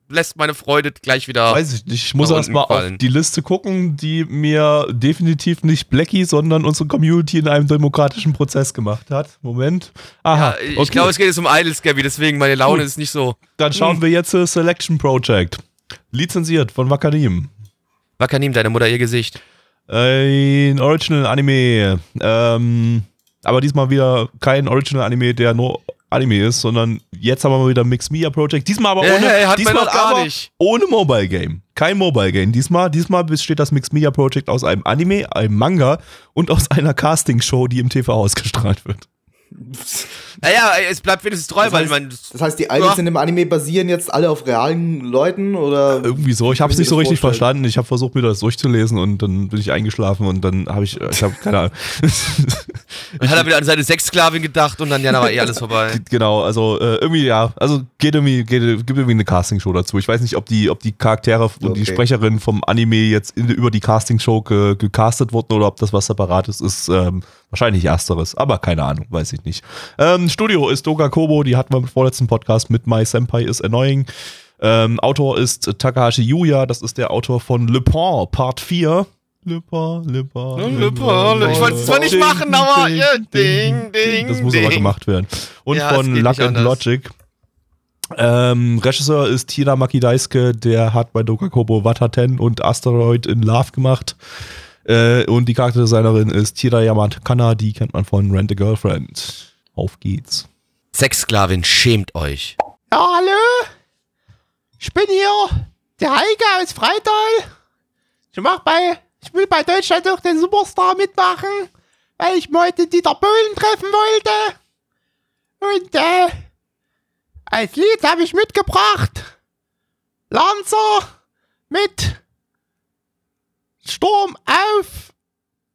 lässt meine Freude gleich wieder. Weiß ich nicht, ich muss Nach erst mal unten auf die Liste gucken, die mir definitiv nicht Blackie, sondern unsere Community in einem demokratischen Prozess gemacht hat. Moment. Aha, Ja, ich okay. glaube, es geht jetzt um Idols, Gabby, deswegen meine Laune Gut. ist nicht so. Dann schauen wir jetzt äh, Selection Project. Lizenziert von Wakanim. Wakanim, deine Mutter, ihr Gesicht. Ein Original Anime. Ähm, aber diesmal wieder kein Original-Anime, der nur Anime ist, sondern jetzt haben wir mal wieder Mix Media Project. Diesmal aber ohne, Hey, man diesmal aber nicht. ohne Mobile Game. Kein Mobile Game. Diesmal, diesmal besteht das Mix Media Project aus einem Anime, einem Manga und aus einer Castingshow, die im TV ausgestrahlt wird. Naja, es bleibt wenigstens treu, Das weil heißt- man. Das heißt, die Idols Ja. in dem Anime basieren jetzt alle auf realen Leuten oder? Irgendwie so. Ich habe es nicht so richtig vorstellen. verstanden. Ich habe versucht, mir das durchzulesen und dann bin ich eingeschlafen und dann habe ich, ich habe keine Ahnung. Dann hat er wieder an seine Sexsklavin gedacht und dann ja, da war eh alles vorbei. Genau, also äh, irgendwie ja, also geht irgendwie, geht, gibt irgendwie eine Castingshow dazu. Ich weiß nicht, ob die, ob die Charaktere und die Okay. Sprecherin vom Anime jetzt in, über die Castingshow ge, gecastet wurden oder ob das was separates ist. Ähm, wahrscheinlich ersteres, aber keine Ahnung, weiß ich nicht. Ähm, Studio ist Doga Kobo, die hatten wir im vorletzten Podcast mit My Senpai is Annoying. Ähm, Autor ist Takahashi Yuya, das ist der Autor von Le Pont Part 4. Le Pont, Le Pont, Le Pont, Le- ich wollte es zwar nicht machen, aber, ja, ding, ding, Das muss aber ding. gemacht werden. Und von Luck and. Logic. Ähm, Regisseur ist Tina Maki Daisuke, der hat bei Dokakobo Wataten und Asteroid in Love gemacht. Äh, und die Charakterdesignerin ist Tira Yamakana, die kennt man von Rent a Girlfriend. Auf geht's. Sexsklavin, schämt euch. Ja, hallo? Ich bin hier, der Heike aus Freital. Ich mach bei, ich will bei Deutschland durch den Superstar mitmachen, weil ich heute Dieter Bohlen treffen wollte. Und, äh, als Lied habe ich mitgebracht Lancer mit Sturm auf.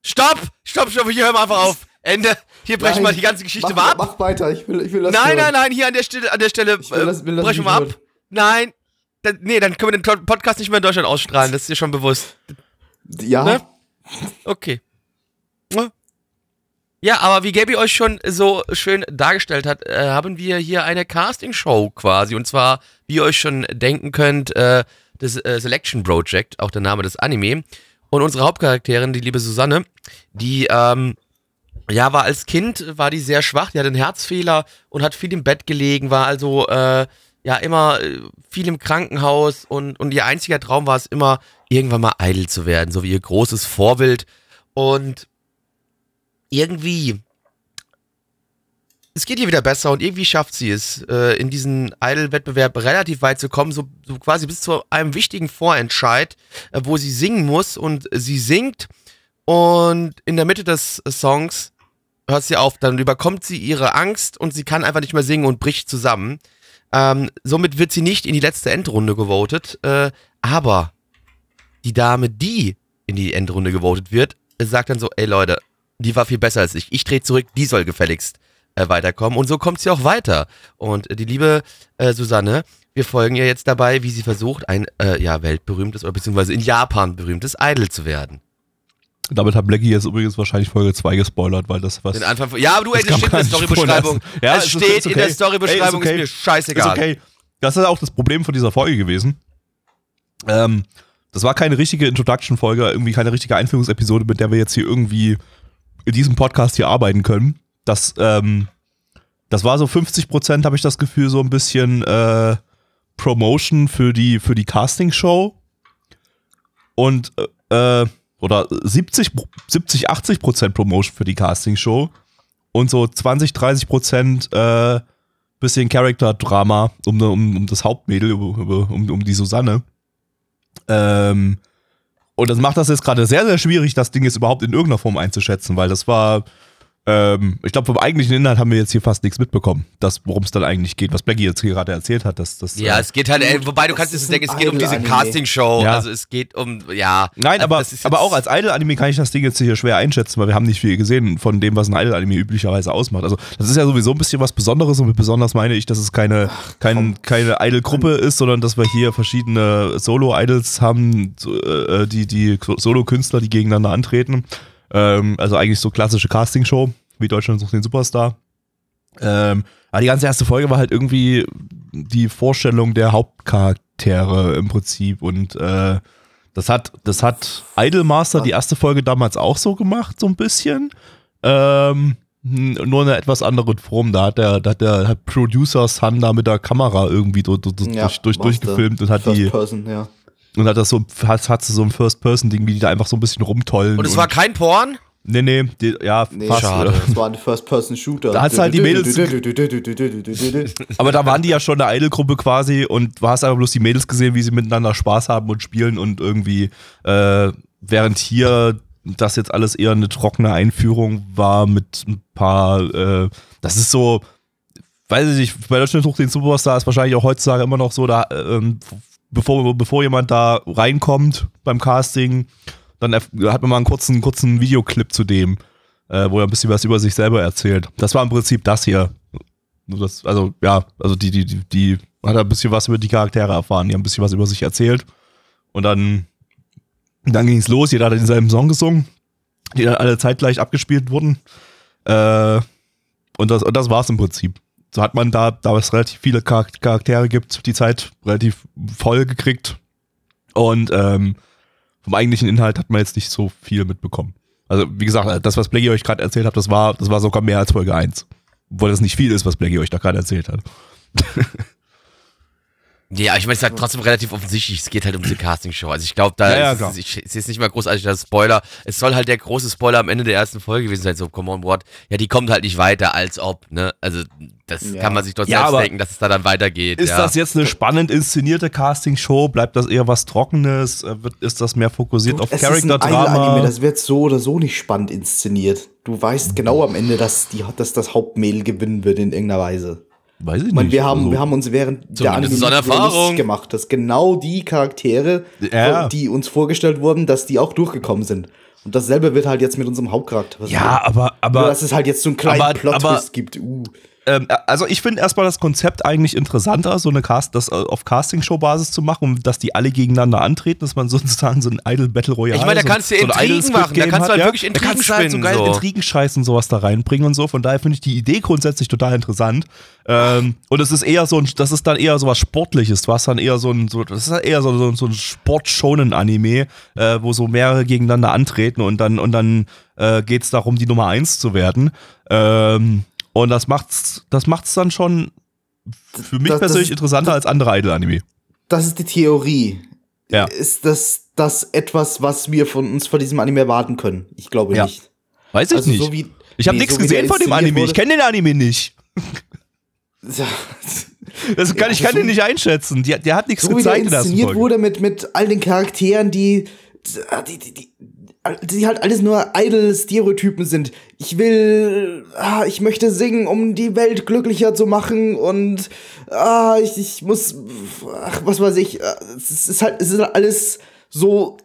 Stopp! Stopp, stopp, hier hören wir einfach auf. Ende. Hier brechen wir die ganze Geschichte mach, mal ab. Mach weiter, ich will, ich will das Nein, hören. nein, nein, hier an der Stelle, an der Stelle will das- will das brechen wir ab. hören. Nein. Da, nee, dann können wir den Podcast nicht mehr in Deutschland ausstrahlen, das ist dir schon bewusst. Ja, Ne? Okay. Ja. Aber wie Gabi euch schon so schön dargestellt hat, äh, haben wir hier eine Casting-Show quasi. Und zwar, wie ihr euch schon denken könnt, äh, das äh, Selection Project, auch der Name des Anime. Und unsere Hauptcharakterin, die liebe Susanne, die, ähm, ja, war als Kind, war die sehr schwach, die hatte einen Herzfehler und hat viel im Bett gelegen, war also, äh, ja, immer äh, viel im Krankenhaus und, und ihr einziger Traum war es immer, irgendwann mal Idol zu werden, so wie ihr großes Vorbild. Und irgendwie, es geht ihr wieder besser und irgendwie schafft sie es, äh, in diesen Idol-Wettbewerb relativ weit zu kommen, so, so quasi bis zu einem wichtigen Vorentscheid, äh, wo sie singen muss und sie singt und in der Mitte des Songs hört sie auf, dann überkommt sie ihre Angst und sie kann einfach nicht mehr singen und bricht zusammen. Ähm, somit wird sie nicht in die letzte Endrunde gewotet, äh, aber die Dame, die in die Endrunde gewotet wird, sagt dann so, ey Leute, die war viel besser als ich. Ich drehe zurück, die soll gefälligst äh, weiterkommen. Und so kommt sie auch weiter. Und äh, die liebe äh, Susanne, wir folgen ihr jetzt dabei, wie sie versucht, ein äh, ja, weltberühmtes oder beziehungsweise in Japan berühmtes Idol zu werden. Damit hat Blackie jetzt übrigens wahrscheinlich Folge 2 gespoilert, weil das was. Den Anfang von, ja, aber du, ey, Das das kann steht in der Storybeschreibung. Ja, es ist- steht ist in okay. der Storybeschreibung, okay. ist mir scheißegal. Ist okay. Das ist auch das Problem von dieser Folge gewesen. Ähm, das war keine richtige Introduction-Folge, irgendwie keine richtige Einführungsepisode, mit der wir jetzt hier irgendwie in diesem Podcast hier arbeiten können. Das, ähm, das war so 50 Prozent, habe ich das Gefühl, so ein bisschen äh, Promotion für die, für die Casting-Show. Und, äh, oder 70, Pro- 70 80 Prozent Promotion für die Casting-Show. Und so 20, 30 Prozent äh, bisschen Charakter-Drama um, um, um das Hauptmädel, um, um, um die Susanne. Ähm, und das macht das jetzt gerade sehr, sehr schwierig, das Ding jetzt überhaupt in irgendeiner Form einzuschätzen, weil das war, ähm, ich glaube, vom eigentlichen Inhalt haben wir jetzt hier fast nichts mitbekommen, das, worum es dann eigentlich geht, was Blackie jetzt hier gerade erzählt hat. Dass, das, Ja, äh, es geht halt, ey, wobei du kannst ist jetzt denken, es geht um diese. Castingshow. Ja. Also es geht um, ja. Nein, aber, ist aber auch als Idol-Anime kann ich das Ding jetzt hier schwer einschätzen, weil wir haben nicht viel gesehen von dem, was ein Idol-Anime üblicherweise ausmacht. Also das ist ja sowieso ein bisschen was Besonderes und mit besonders meine ich, dass es keine, kein, keine Idol-Gruppe ist, sondern dass wir hier verschiedene Solo-Idols haben, so, äh, die, die Solo-Künstler, die gegeneinander antreten. Ähm, also eigentlich so klassische Casting-Show, wie Deutschland sucht den Superstar. Ähm, aber die ganze erste Folge war halt irgendwie die Vorstellung der Hauptcharaktere im Prinzip und äh, das hat, das hat Idolmaster die erste Folge damals auch so gemacht, so ein bisschen. Ähm, nur in einer etwas anderen Form. Da hat der, da hat der Producer Sun da mit der Kamera irgendwie durch, durch, Ja, durch, durchgefilmt und hat First die Person, ja. Und hat das so hat, hat so ein First-Person-Ding, wie die da einfach so ein bisschen rumtollen. Und es war kein Porn? Nee, nee, die, ja, Nee, fast. schade. Das war ein First-Person-Shooter. Da hat's halt die Mädels- Aber da waren die ja schon eine Idol-Gruppe quasi und du hast einfach bloß die Mädels gesehen, wie sie miteinander Spaß haben und spielen und irgendwie, äh, während hier das jetzt alles eher eine trockene Einführung war mit ein paar, äh, das ist so, weiß ich nicht, bei Deutschland sucht den Superstar ist wahrscheinlich auch heutzutage immer noch so, da, ähm, bevor, bevor jemand da reinkommt beim Casting, dann hat man mal einen kurzen, kurzen Videoclip zu dem, äh, wo er ein bisschen was über sich selber erzählt. Das war im Prinzip das hier. Das, also, ja, also die, die, die, die hat ein bisschen was über die Charaktere erfahren, die haben ein bisschen was über sich erzählt. Und dann, dann ging es los, jeder hat denselben Song gesungen, die dann alle zeitgleich abgespielt wurden. Äh, und das, und das war's im Prinzip. So hat man da, da es relativ viele Charak- Charaktere gibt, die Zeit relativ voll gekriegt. Und ähm, vom eigentlichen Inhalt hat man jetzt nicht so viel mitbekommen. Also, wie gesagt, das, was Blackie euch gerade erzählt hat, das war, das war sogar mehr als Folge 1. Obwohl das nicht viel ist, was Blackie euch da gerade erzählt hat. Ja, ich meine, es ist halt trotzdem relativ offensichtlich. Es geht halt um diese Castingshow. Also ich glaube, da Ja, ja, ist, ich, es ist nicht mal großartig das Spoiler. Es soll halt der große Spoiler am Ende der ersten Folge gewesen sein. So, come on, what? Ja, die kommt halt nicht weiter, als ob, ne? Also, das Ja. kann man sich dort Ja, selbst denken, dass es da dann weitergeht. Ist ja. das jetzt eine spannend inszenierte Castingshow? Bleibt das eher was Trockenes? Äh, Wird, ist das mehr fokussiert auf ist ein Charakterdrama? Das wird so oder so nicht spannend inszeniert. Du weißt genau am Ende, dass, die, dass das Hauptmädel gewinnen wird in irgendeiner Weise. Weiß ich meine, nicht. wir haben, Also, wir haben uns während der Anime gemacht, dass genau die Charaktere, Ja. die uns vorgestellt wurden, dass die auch durchgekommen sind. Und dasselbe wird halt jetzt mit unserem Hauptcharakter ja, aber, Nur, aber dass es halt jetzt so einen kleinen aber- Plot-Twist aber- gibt. Uh. Ähm, also ich finde erstmal das Konzept eigentlich interessanter, so eine Cast, das äh, auf Castingshow-Basis zu machen, und dass die alle gegeneinander antreten, dass man sozusagen so ein Idol Battle Royale. Ich meine, da so, kannst du so ein Intrigen Squid machen, da Game kannst du halt hat, wirklich Da Intrigen kannst du halt so spinnen, geil so. Intrigenscheiß und sowas da reinbringen und so. Von daher finde ich die Idee grundsätzlich total interessant. Ähm, und es ist eher so ein, das ist dann eher so was Sportliches. Du hast dann eher so ein, so, das ist halt eher so, so, so ein Sport-Shonen-Anime, äh, wo so mehrere gegeneinander antreten und dann, und dann äh, geht es darum, die Nummer eins zu werden. Ähm, und das macht's, das macht's dann schon für mich Das- das persönlich ist- interessanter als andere Idol-Anime. Das ist die Theorie. Ja. Ist das, das etwas, was wir von uns von diesem Anime erwarten können? Ich glaube Ja. nicht. Weiß ich Also nicht. so wie- ich habe nee, nichts so wie der gesehen von dem Anime. Ich wurde. kenne den Anime nicht. Das kann, ich Ja, kann so- den nicht einschätzen. Die, der hat nichts so wie der gezeigt in der inszeniert Folge. wurde mit, mit all den Charakteren, die, die, die, die, die halt alles nur Idol-Stereotypen sind. Ich will, ah, ich möchte singen, um die Welt glücklicher zu machen und ah, ich, ich muss, ach, was weiß ich, ah, es ist halt, es ist halt alles so,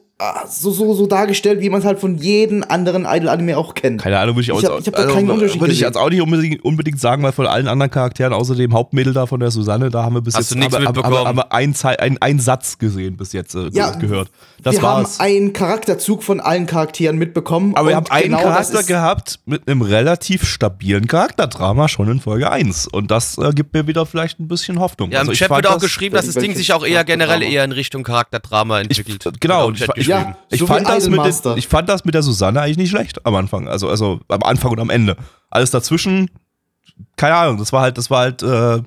so, so, so dargestellt, wie man es halt von jedem anderen Idol-Anime auch kennt. Keine Ahnung, würde ich, Ich auch, hab- ich hab da keinen Unterschied würde ich auch nicht unbedingt, unbedingt sagen, weil von allen anderen Charakteren, außer dem Hauptmädel da von der Susanne, da haben wir bis Hast jetzt haben, mitbekommen? haben wir einen, einen, einen Satz gesehen bis jetzt äh, Ja, gehört. Das wir war's. haben einen Charakterzug von allen Charakteren mitbekommen. Aber wir und haben einen genau Charakter gehabt mit einem relativ stabilen Charakterdrama schon in Folge 1. Und das äh, gibt mir wieder vielleicht ein bisschen Hoffnung. Ja, im Also ich Chat wird auch das- geschrieben, dass das Ding sich auch eher generell eher in Richtung Charakterdrama Ich, entwickelt. genau, Wird ich, auch im Chat ich, geschrieben. ich, So fand das mit den, ich fand das mit der Susanne eigentlich nicht schlecht am Anfang. Also, also am Anfang und am Ende. Alles dazwischen, keine Ahnung, das war halt, das war halt, äh, äh,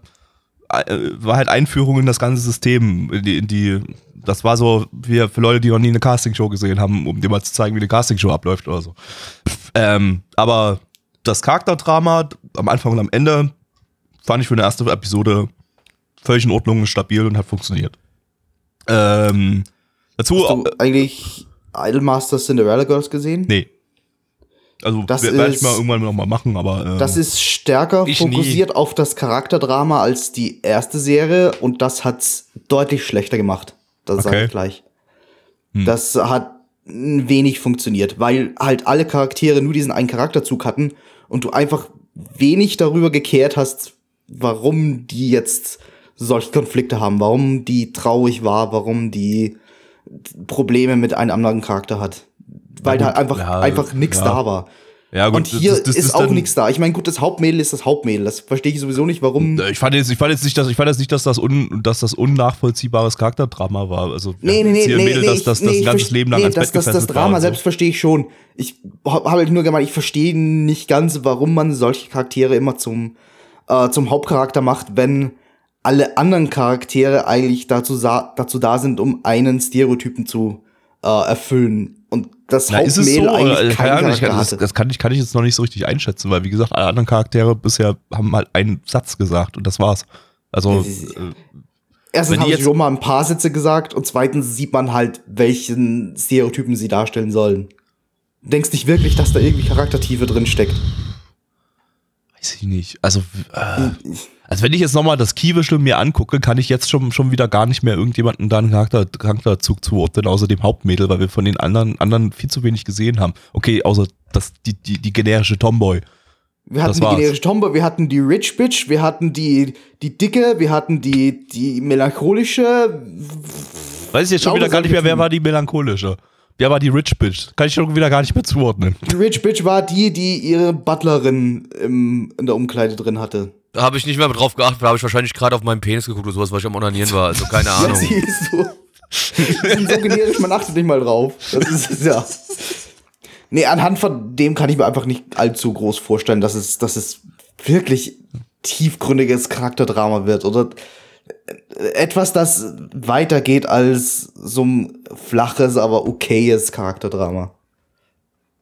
war halt Einführung in das ganze System, in die, in die das war so wie für Leute, die noch nie eine Castingshow gesehen haben, um dir mal zu zeigen, wie eine Castingshow abläuft oder so. Ähm, aber das Charakterdrama am Anfang und am Ende fand ich für eine erste Episode völlig in Ordnung, stabil und hat funktioniert. Ähm, dazu, Hast du eigentlich Idolmaster Cinderella Girls gesehen? nee. Also Das werde ich mal irgendwann noch mal machen, aber äh, Das ist stärker fokussiert auf das Charakterdrama als die erste Serie und das hat's deutlich schlechter gemacht. Das sage Okay. ich gleich. Das hat wenig funktioniert, weil halt alle Charaktere nur diesen einen Charakterzug hatten und du einfach wenig darüber gekehrt hast, warum die jetzt solche Konflikte haben, warum die traurig war, warum die Probleme mit einem anderen Charakter hat. Weil gut, da einfach, ja, einfach nichts ja. da war. ja gut, Und hier das- das ist, auch nichts da. Ich meine, gut, das Hauptmädel ist das Hauptmädel. Das verstehe ich sowieso nicht, warum. Ich fand jetzt, ich fand jetzt nicht, dass ich fand jetzt nicht, dass das un, dass das unnachvollziehbares Charakterdrama war. Also Nee, nee, nee, ein nee, Mädel, nee, das, das, das nee, ein ich ganzes Leben lang nee, ans das, Bett das, das Drama so. selbst verstehe ich schon. Ich habe halt nur gemeint, ich verstehe nicht ganz, warum man solche Charaktere immer zum, äh, zum Hauptcharakter macht, wenn alle anderen Charaktere eigentlich dazu, dazu da sind, um einen Stereotypen zu äh, erfüllen. Und das Na, so? Hauptmädel Oder, eigentlich keinen keine Ahnung, ich, Charakter kann- das, hatte. das kann, ich, kann ich jetzt noch nicht so richtig einschätzen, weil wie gesagt, alle anderen Charaktere bisher haben halt einen Satz gesagt und das war's. Also, äh, Erstens haben sie jetzt- schon mal ein paar Sätze gesagt und zweitens sieht man halt, welchen Stereotypen sie darstellen sollen. Du denkst nicht wirklich, dass da irgendwie Charaktertiefe drin steckt. weiß ich nicht. Also, äh, also wenn ich jetzt nochmal das Kiewische mir angucke, kann ich jetzt schon, schon wieder gar nicht mehr irgendjemanden da einen Charakter, Charakterzug zuordnen, außer dem Hauptmädel, weil wir von den anderen, anderen viel zu wenig gesehen haben. Okay, außer das, die, die, die generische Tomboy. Wir hatten Das die war's. generische Tombe, wir hatten die Rich Bitch, wir hatten die, die Dicke, wir hatten die, die melancholische. Weiß ich jetzt schon wieder gar nicht mehr, wer war die melancholische? Wer war die Rich Bitch? Kann ich schon wieder gar nicht mehr zuordnen. Die Rich Bitch war die, die ihre Butlerin im, in der Umkleide drin hatte. Da habe ich nicht mehr drauf geachtet, da habe ich wahrscheinlich gerade auf meinen Penis geguckt oder sowas, weil ich am Onanieren war. Also keine Ahnung. sie ist so. Generisch, man achtet nicht mal drauf. Das ist, ja. Nee, anhand von dem kann ich mir einfach nicht allzu groß vorstellen, dass es, dass es wirklich tiefgründiges Charakterdrama wird oder etwas, das weitergeht als so ein flaches, aber okayes Charakterdrama.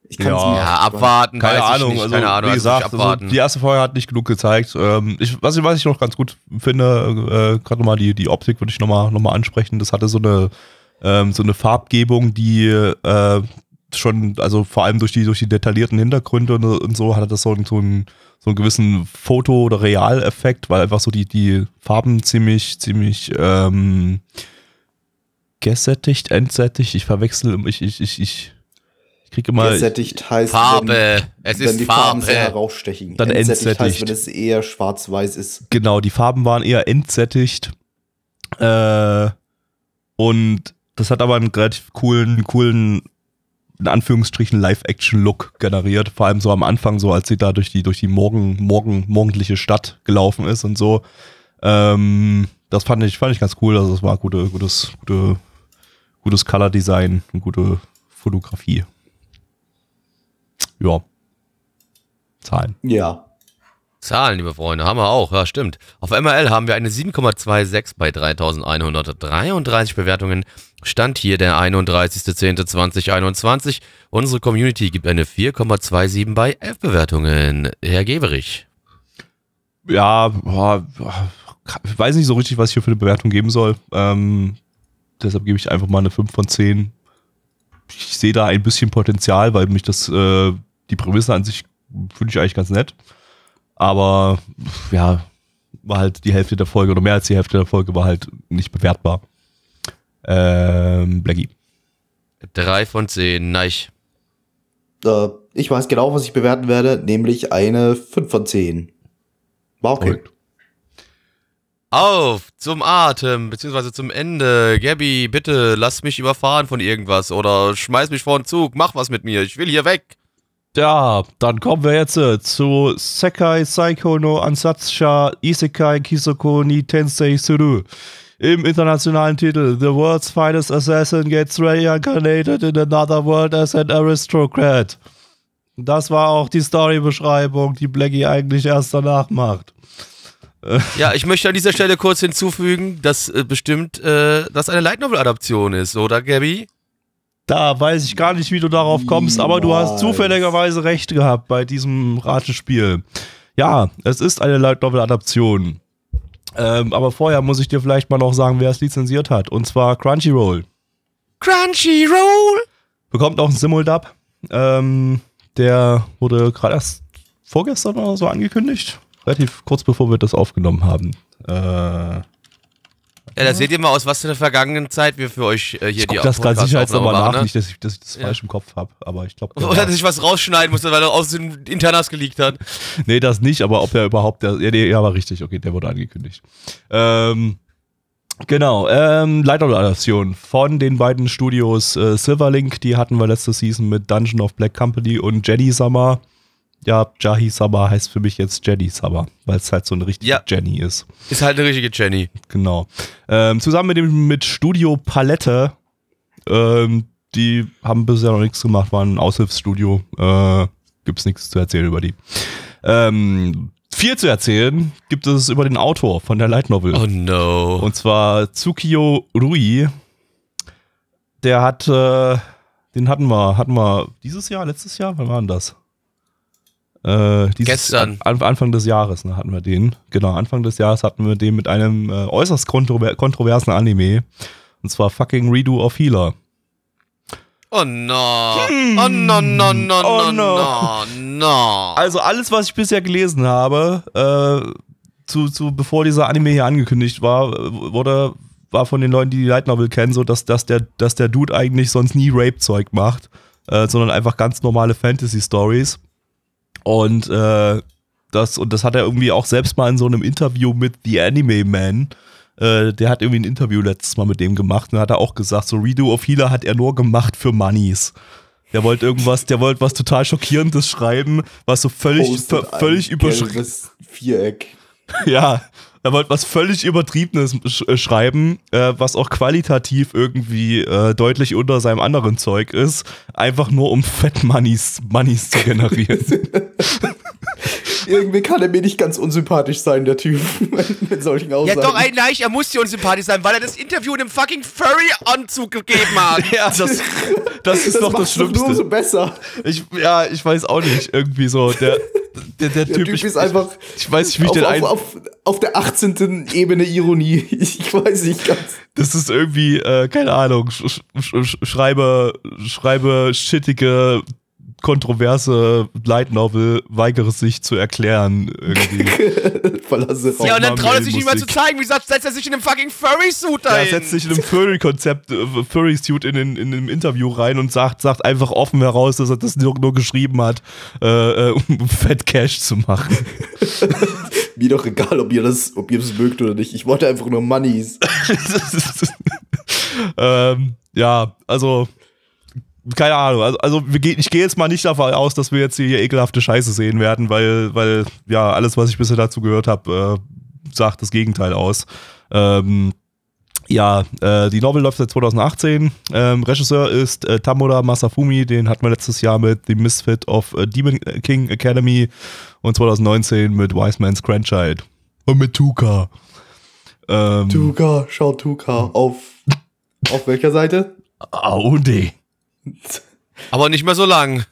Ich kann es Ja. mir Ja, abwarten, Keine Ahnung, nicht. also keine Ahnung, wie gesagt, also, die erste Folge hat nicht genug gezeigt. Ähm, ich, was, ich, was ich noch ganz gut finde, äh, gerade nochmal die, die Optik würde ich nochmal noch mal ansprechen. Das hatte so eine, ähm, so eine Farbgebung, die äh, schon, also vor allem durch die, durch die detaillierten Hintergründe und, und so, hatte das so, einen- so, einen, so einen gewissen Foto- oder Realeffekt, weil einfach so die, die Farben ziemlich, ziemlich ähm, gesättigt, entsättigt. Ich verwechsel, ich, ich, ich, ich kriege immer. Gesättigt heißt, Farbe. wenn, es wenn ist die Farben sehr Farbe. herausstechen. Dann Entsättigt heißt, entsättigt. wenn es eher schwarz-weiß ist. Genau, die Farben waren eher entsättigt. Äh, und das hat aber einen relativ coolen, coolen, in Anführungsstrichen, Live-Action-Look generiert. Vor allem so am Anfang, so als sie da durch die, durch die morgen, morgen, morgendliche Stadt gelaufen ist und so. Ähm, das fand ich, fand ich ganz cool. Also es war gute, gutes, gute, gutes Color-Design und gute Fotografie. Ja. Zahlen. Ja. Zahlen, liebe Freunde, haben wir auch. Ja, stimmt. Auf MRL haben wir eine 7,26 bei 3133 Bewertungen. Stand hier der 31.10.2021. Unsere Community gibt eine 4,27 bei 11 Bewertungen. Herr Geberich. ja, boah, ich weiß nicht so richtig, was ich hier für eine Bewertung geben soll. Ähm, deshalb gebe ich einfach mal eine 5 von 10. Ich sehe da ein bisschen Potenzial, weil mich das, äh, die Prämisse an sich finde ich eigentlich ganz nett. Aber ja, war halt die Hälfte der Folge oder mehr als die Hälfte der Folge war halt nicht bewertbar. Ähm, Blackie. 3 von 10. Neich. Äh, ich weiß genau, was ich bewerten werde, nämlich eine 5 von 10. War okay. Korrekt. Auf zum Atem, beziehungsweise zum Ende. Gabby, bitte lass mich überfahren von irgendwas oder schmeiß mich vor den Zug, mach was mit mir, ich will hier weg. Ja, dann kommen wir jetzt äh, zu Sekai Saiko no Ansatsucha Isekai Kisoko ni Tensei Suru. Im internationalen Titel The World's Finest Assassin Gets Reincarnated in Another World as an Aristocrat. Das war auch die Storybeschreibung, die Blackie eigentlich erst danach macht. Ja, ich möchte an dieser Stelle kurz hinzufügen, dass äh, bestimmt äh, das eine Light Novel Adaption ist, oder Gabby? Da weiß ich gar nicht, wie du darauf kommst, aber du hast zufälligerweise recht gehabt bei diesem Ratespiel. Ja, es ist eine Light Novel Adaption. Ähm, aber vorher muss ich dir vielleicht mal noch sagen, wer es lizenziert hat. Und zwar Crunchyroll. Crunchyroll! Bekommt auch einen Simuldub. Ähm, der wurde gerade erst vorgestern oder so angekündigt. Relativ kurz bevor wir das aufgenommen haben. Äh, Ja, da seht ihr mal aus, was für einer vergangenen Zeit wir für euch äh, hier ich die das gerade sicherheitsnochmal Podcast-Aufnahme nach, ne? nicht, dass ich, dass ich das Ja. falsch im Kopf habe. Aber ich glaube. Oder dass ich was rausschneiden musste, weil er aus den Internas geleakt hat. Nee, das nicht, aber ob der überhaupt, der, ja, nee, ja, war richtig, okay, der wurde angekündigt. Ähm, genau, ähm, Leiteradaption von den beiden Studios äh, Silverlink, die hatten wir letzte Season mit Dungeon of Black Company und Jenny Summer. Ja, Jahi Summer heißt für mich jetzt Jenny Summer, weil es halt so eine richtige Ja. Jenny ist. Ist halt eine richtige Jenny. Genau. Ähm, zusammen mit dem mit Studio Palette, ähm, die haben bisher noch nichts gemacht, waren ein Aushilfsstudio. Äh, gibt's nichts zu erzählen über die. Ähm, viel zu erzählen gibt es über den Autor von der Light Novel. Oh no. Und zwar Tsukio Rui. Der hat äh, Den hatten wir, hatten wir dieses Jahr, letztes Jahr? Wann war denn das? Äh, Gestern. An, Anfang des Jahres ne, hatten wir den. Genau, Anfang des Jahres hatten wir den mit einem äh, äußerst kontrover kontroversen Anime. Und zwar fucking Redo of Healer. Oh no. Oh no, no, no, Oh no, no. no. Also alles, was ich bisher gelesen habe, äh, zu, zu, bevor dieser Anime hier angekündigt war, wurde, war von den Leuten, die die Light Novel kennen, so, dass, dass, der, dass der Dude eigentlich sonst nie Rape-Zeug macht, äh, sondern einfach ganz normale Fantasy-Stories. Und äh, das, und das hat er irgendwie auch selbst mal in so einem Interview mit The Anime Man. Äh, der hat irgendwie ein Interview letztes Mal mit dem gemacht und hat er auch gesagt, so Redo of Healer hat er nur gemacht für Moneys. Der wollte irgendwas, der wollte was total Schockierendes schreiben, was so völlig, völlig überschrieben. Viereck. Ja, er wollte was völlig Übertriebenes sch äh, schreiben, äh, was auch qualitativ irgendwie äh, deutlich unter seinem anderen Zeug ist, einfach nur um Fett Moneys, Moneys zu generieren. Irgendwie kann er mir nicht ganz unsympathisch sein, der Typ, mit solchen Ja, Aussagen. doch, ey, nein, er muss dir unsympathisch sein, weil er das Interview in einem fucking Furry-Anzug gegeben hat. ja, das, das ist das doch das macht's doch nur so Schlimmste. besser. Ich, ja, ich weiß auch nicht, irgendwie so, der, der, der, Der Typ, Typ ich, ist einfach ich weiß nicht, wie ich auf, den ein, auf, auf, auf der 18. Ebene Ironie. Ich weiß nicht ganz. Das ist irgendwie, äh, keine Ahnung, sch sch sch schreibe, schreibe shittige, kontroverse Light Novel, weigere sich zu erklären, irgendwie. Verlasse Raum. Ja, und dann traut er sich nicht mal zu zeigen. Wie gesagt, setzt er sich in einem fucking Furry-Suit Er dahin. setzt sich in einem Furry-Konzept, äh, Furry-Suit in, den- in einem Interview rein und sagt, sagt einfach offen heraus, dass er das nur, nur geschrieben hat, äh, äh, um Fett Cash zu machen. Mir doch egal, ob ihr das, ob ihr das mögt oder nicht. Ich wollte einfach nur Moneys. ähm, ja, also keine Ahnung. Also, also ich gehe jetzt mal nicht davon aus, dass wir jetzt hier ekelhafte Scheiße sehen werden, weil, weil ja alles, was ich bisher dazu gehört habe, äh, sagt das Gegenteil aus. Ähm, ja, äh, die Novel läuft seit 2018. Ähm, Regisseur ist äh, Tamura Masafumi, den hatten wir letztes Jahr mit The Misfit of äh, Demon King Academy und 2019 mit Wise Man's Grandchild. Und mit Tuka. Ähm, Tuka, schau Tuka auf. Auf welcher Seite? Audi. Aber nicht mehr so lang.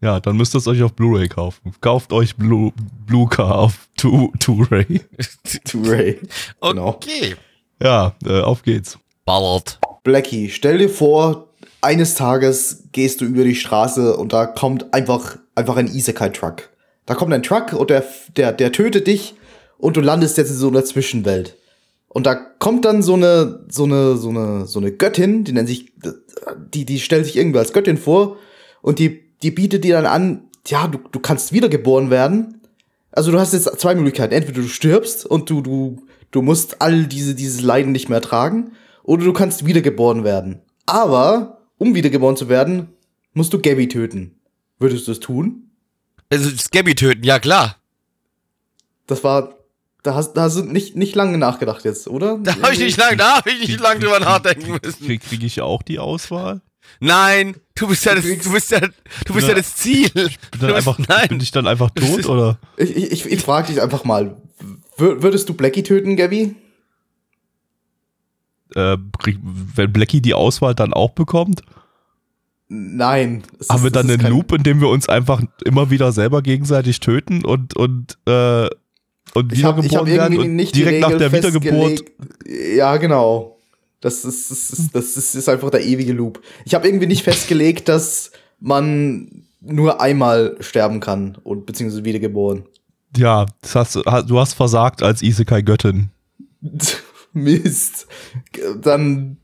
Ja, dann müsst ihr es euch auf Blu-ray kaufen. Kauft euch Blue, Blue Car auf Tu-Ray. Turay. Genau. Okay. Ja, äh, auf geht's. Ballert. Blackie, stell dir vor, eines Tages gehst du über die Straße und da kommt einfach, einfach ein Isekai-Truck. Da kommt ein Truck und der, der, der tötet dich und du landest jetzt in so einer Zwischenwelt. Und da kommt dann so eine, so eine, so eine, so eine Göttin, die nennt sich, die, die stellt sich irgendwie als Göttin vor und die, die bietet dir dann an, ja, du, du kannst wiedergeboren werden. Also du hast jetzt zwei Möglichkeiten. Entweder du stirbst und du, du, du musst all diese, dieses Leiden nicht mehr tragen, oder du kannst wiedergeboren werden. Aber, um wiedergeboren zu werden, musst du Gabby töten. Würdest du es tun? Also Scabby töten, ja klar. Das war, da hast, da hast du nicht, nicht lange nachgedacht jetzt, oder? Da habe ich nicht lang, da habe ich nicht lang drüber nachdenken müssen. Krieg, krieg ich auch die Auswahl? Nein, du bist ja das, du bist ja, du bist ja das Ziel. Bin, Du dann bist- einfach, nein. bin ich dann einfach tot oder? Ich, ich, ich frage dich einfach mal. Wür- Würdest du Blackie töten, Gabby? Äh, krieg, wenn Blackie die Auswahl dann auch bekommt, Nein. Es haben ist- wir dann einen Loop, in dem wir uns einfach immer wieder selber gegenseitig töten und, und, äh, und Ich ich hab wiedergeboren werden irgendwie und direkt nach der Wiedergeburt. Ja, genau. Das ist, das ist, das ist, ist einfach der ewige Loop. Ich habe irgendwie nicht festgelegt, dass man nur einmal sterben kann und beziehungsweise wiedergeboren. Ja, das hast, du- hast versagt als Isekai-Göttin. Mist. Dann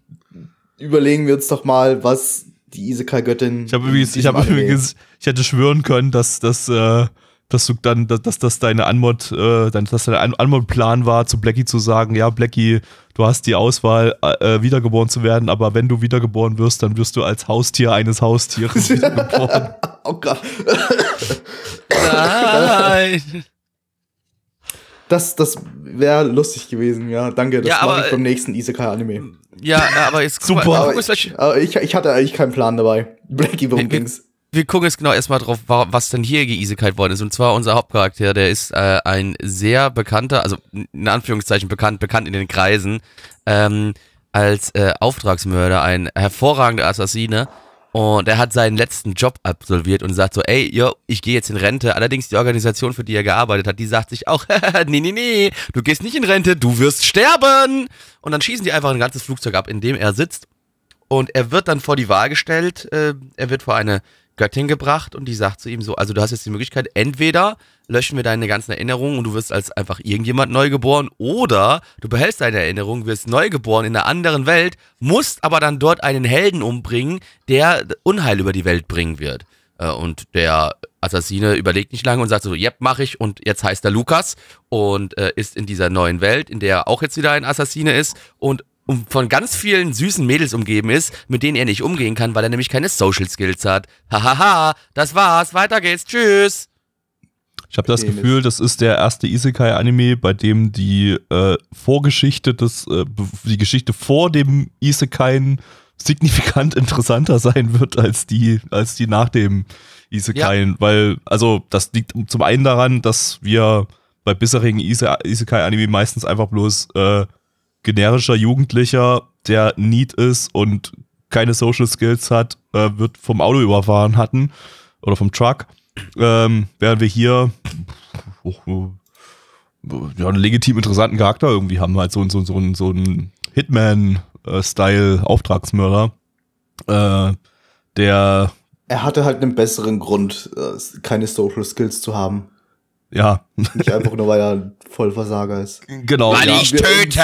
überlegen wir uns doch mal, was die Isekai-Göttin. Ich habe übrigens, ich habe übrigens, ich hätte schwören können, dass, dass, äh, dass du dann, dass, dass das deine Anmod, äh, dein, dass dein An- Anmod-Plan war, zu Blackie zu sagen, ja, Blackie, du hast die Auswahl, äh, wiedergeboren zu werden, aber wenn du wiedergeboren wirst, dann wirst du als Haustier eines Haustieres wiedergeboren. Oh Gott. Nein. Das, das wäre lustig gewesen, ja. Danke, das Ja, mache aber, ich beim nächsten Isekai-Anime. Ja, aber jetzt Super. Mal, Aber ich, aber ich, ich hatte eigentlich keinen Plan dabei. Blackie, worum wir- ging's? Wir gucken jetzt genau erstmal drauf, wa- was denn hier geisekalt worden ist. Und zwar unser Hauptcharakter, der ist äh, ein sehr bekannter, also in Anführungszeichen bekannt, bekannt in den Kreisen, ähm, als äh, Auftragsmörder, ein hervorragender Assassine. Und er hat seinen letzten Job absolviert und sagt so, ey, yo, ich gehe jetzt in Rente. Allerdings die Organisation, für die er gearbeitet hat, die sagt sich auch, nee, nee, nee, du gehst nicht in Rente, du wirst sterben. Und dann schießen die einfach ein ganzes Flugzeug ab, in dem er sitzt. Und er wird dann vor die Wahl gestellt, äh, er wird vor eine Göttin gebracht und die sagt zu ihm so, also du hast jetzt die Möglichkeit, entweder löschen wir deine ganzen Erinnerungen und du wirst als einfach irgendjemand neu geboren oder du behältst deine Erinnerungen, wirst neu geboren in einer anderen Welt, musst aber dann dort einen Helden umbringen, der Unheil über die Welt bringen wird. Äh, Und der Assassine überlegt nicht lange und sagt so, yep, mach ich und jetzt heißt er Lukas und äh, ist in dieser neuen Welt, in der er auch jetzt wieder ein Assassine ist und um, von ganz vielen süßen Mädels umgeben ist, mit denen er nicht umgehen kann, weil er nämlich keine Social Skills hat. Hahaha, das war's, weiter geht's, tschüss. Ich habe das. Gefühl, das ist der erste Isekai-Anime, bei dem die äh, Vorgeschichte des, äh, die Geschichte vor dem Isekai signifikant interessanter sein wird als die, als die nach dem Isekai. Weil, also, das liegt zum einen daran, dass wir bei bisherigen Ise Isekai-Anime meistens einfach bloß äh, generischer Jugendlicher, der Need ist und keine Social Skills hat, äh, wird vom Auto überfahren hatten oder vom Truck. Ähm, während wir hier oh, oh, ja, einen legitim interessanten Charakter irgendwie haben, halt so, so, so, so, so einen Hitman-Style-Auftragsmörder, äh, der, Er hatte halt einen besseren Grund, äh, keine Social Skills zu haben. ja, Nicht einfach nur, weil er ein Vollversager ist. genau. Weil ja. ich töte!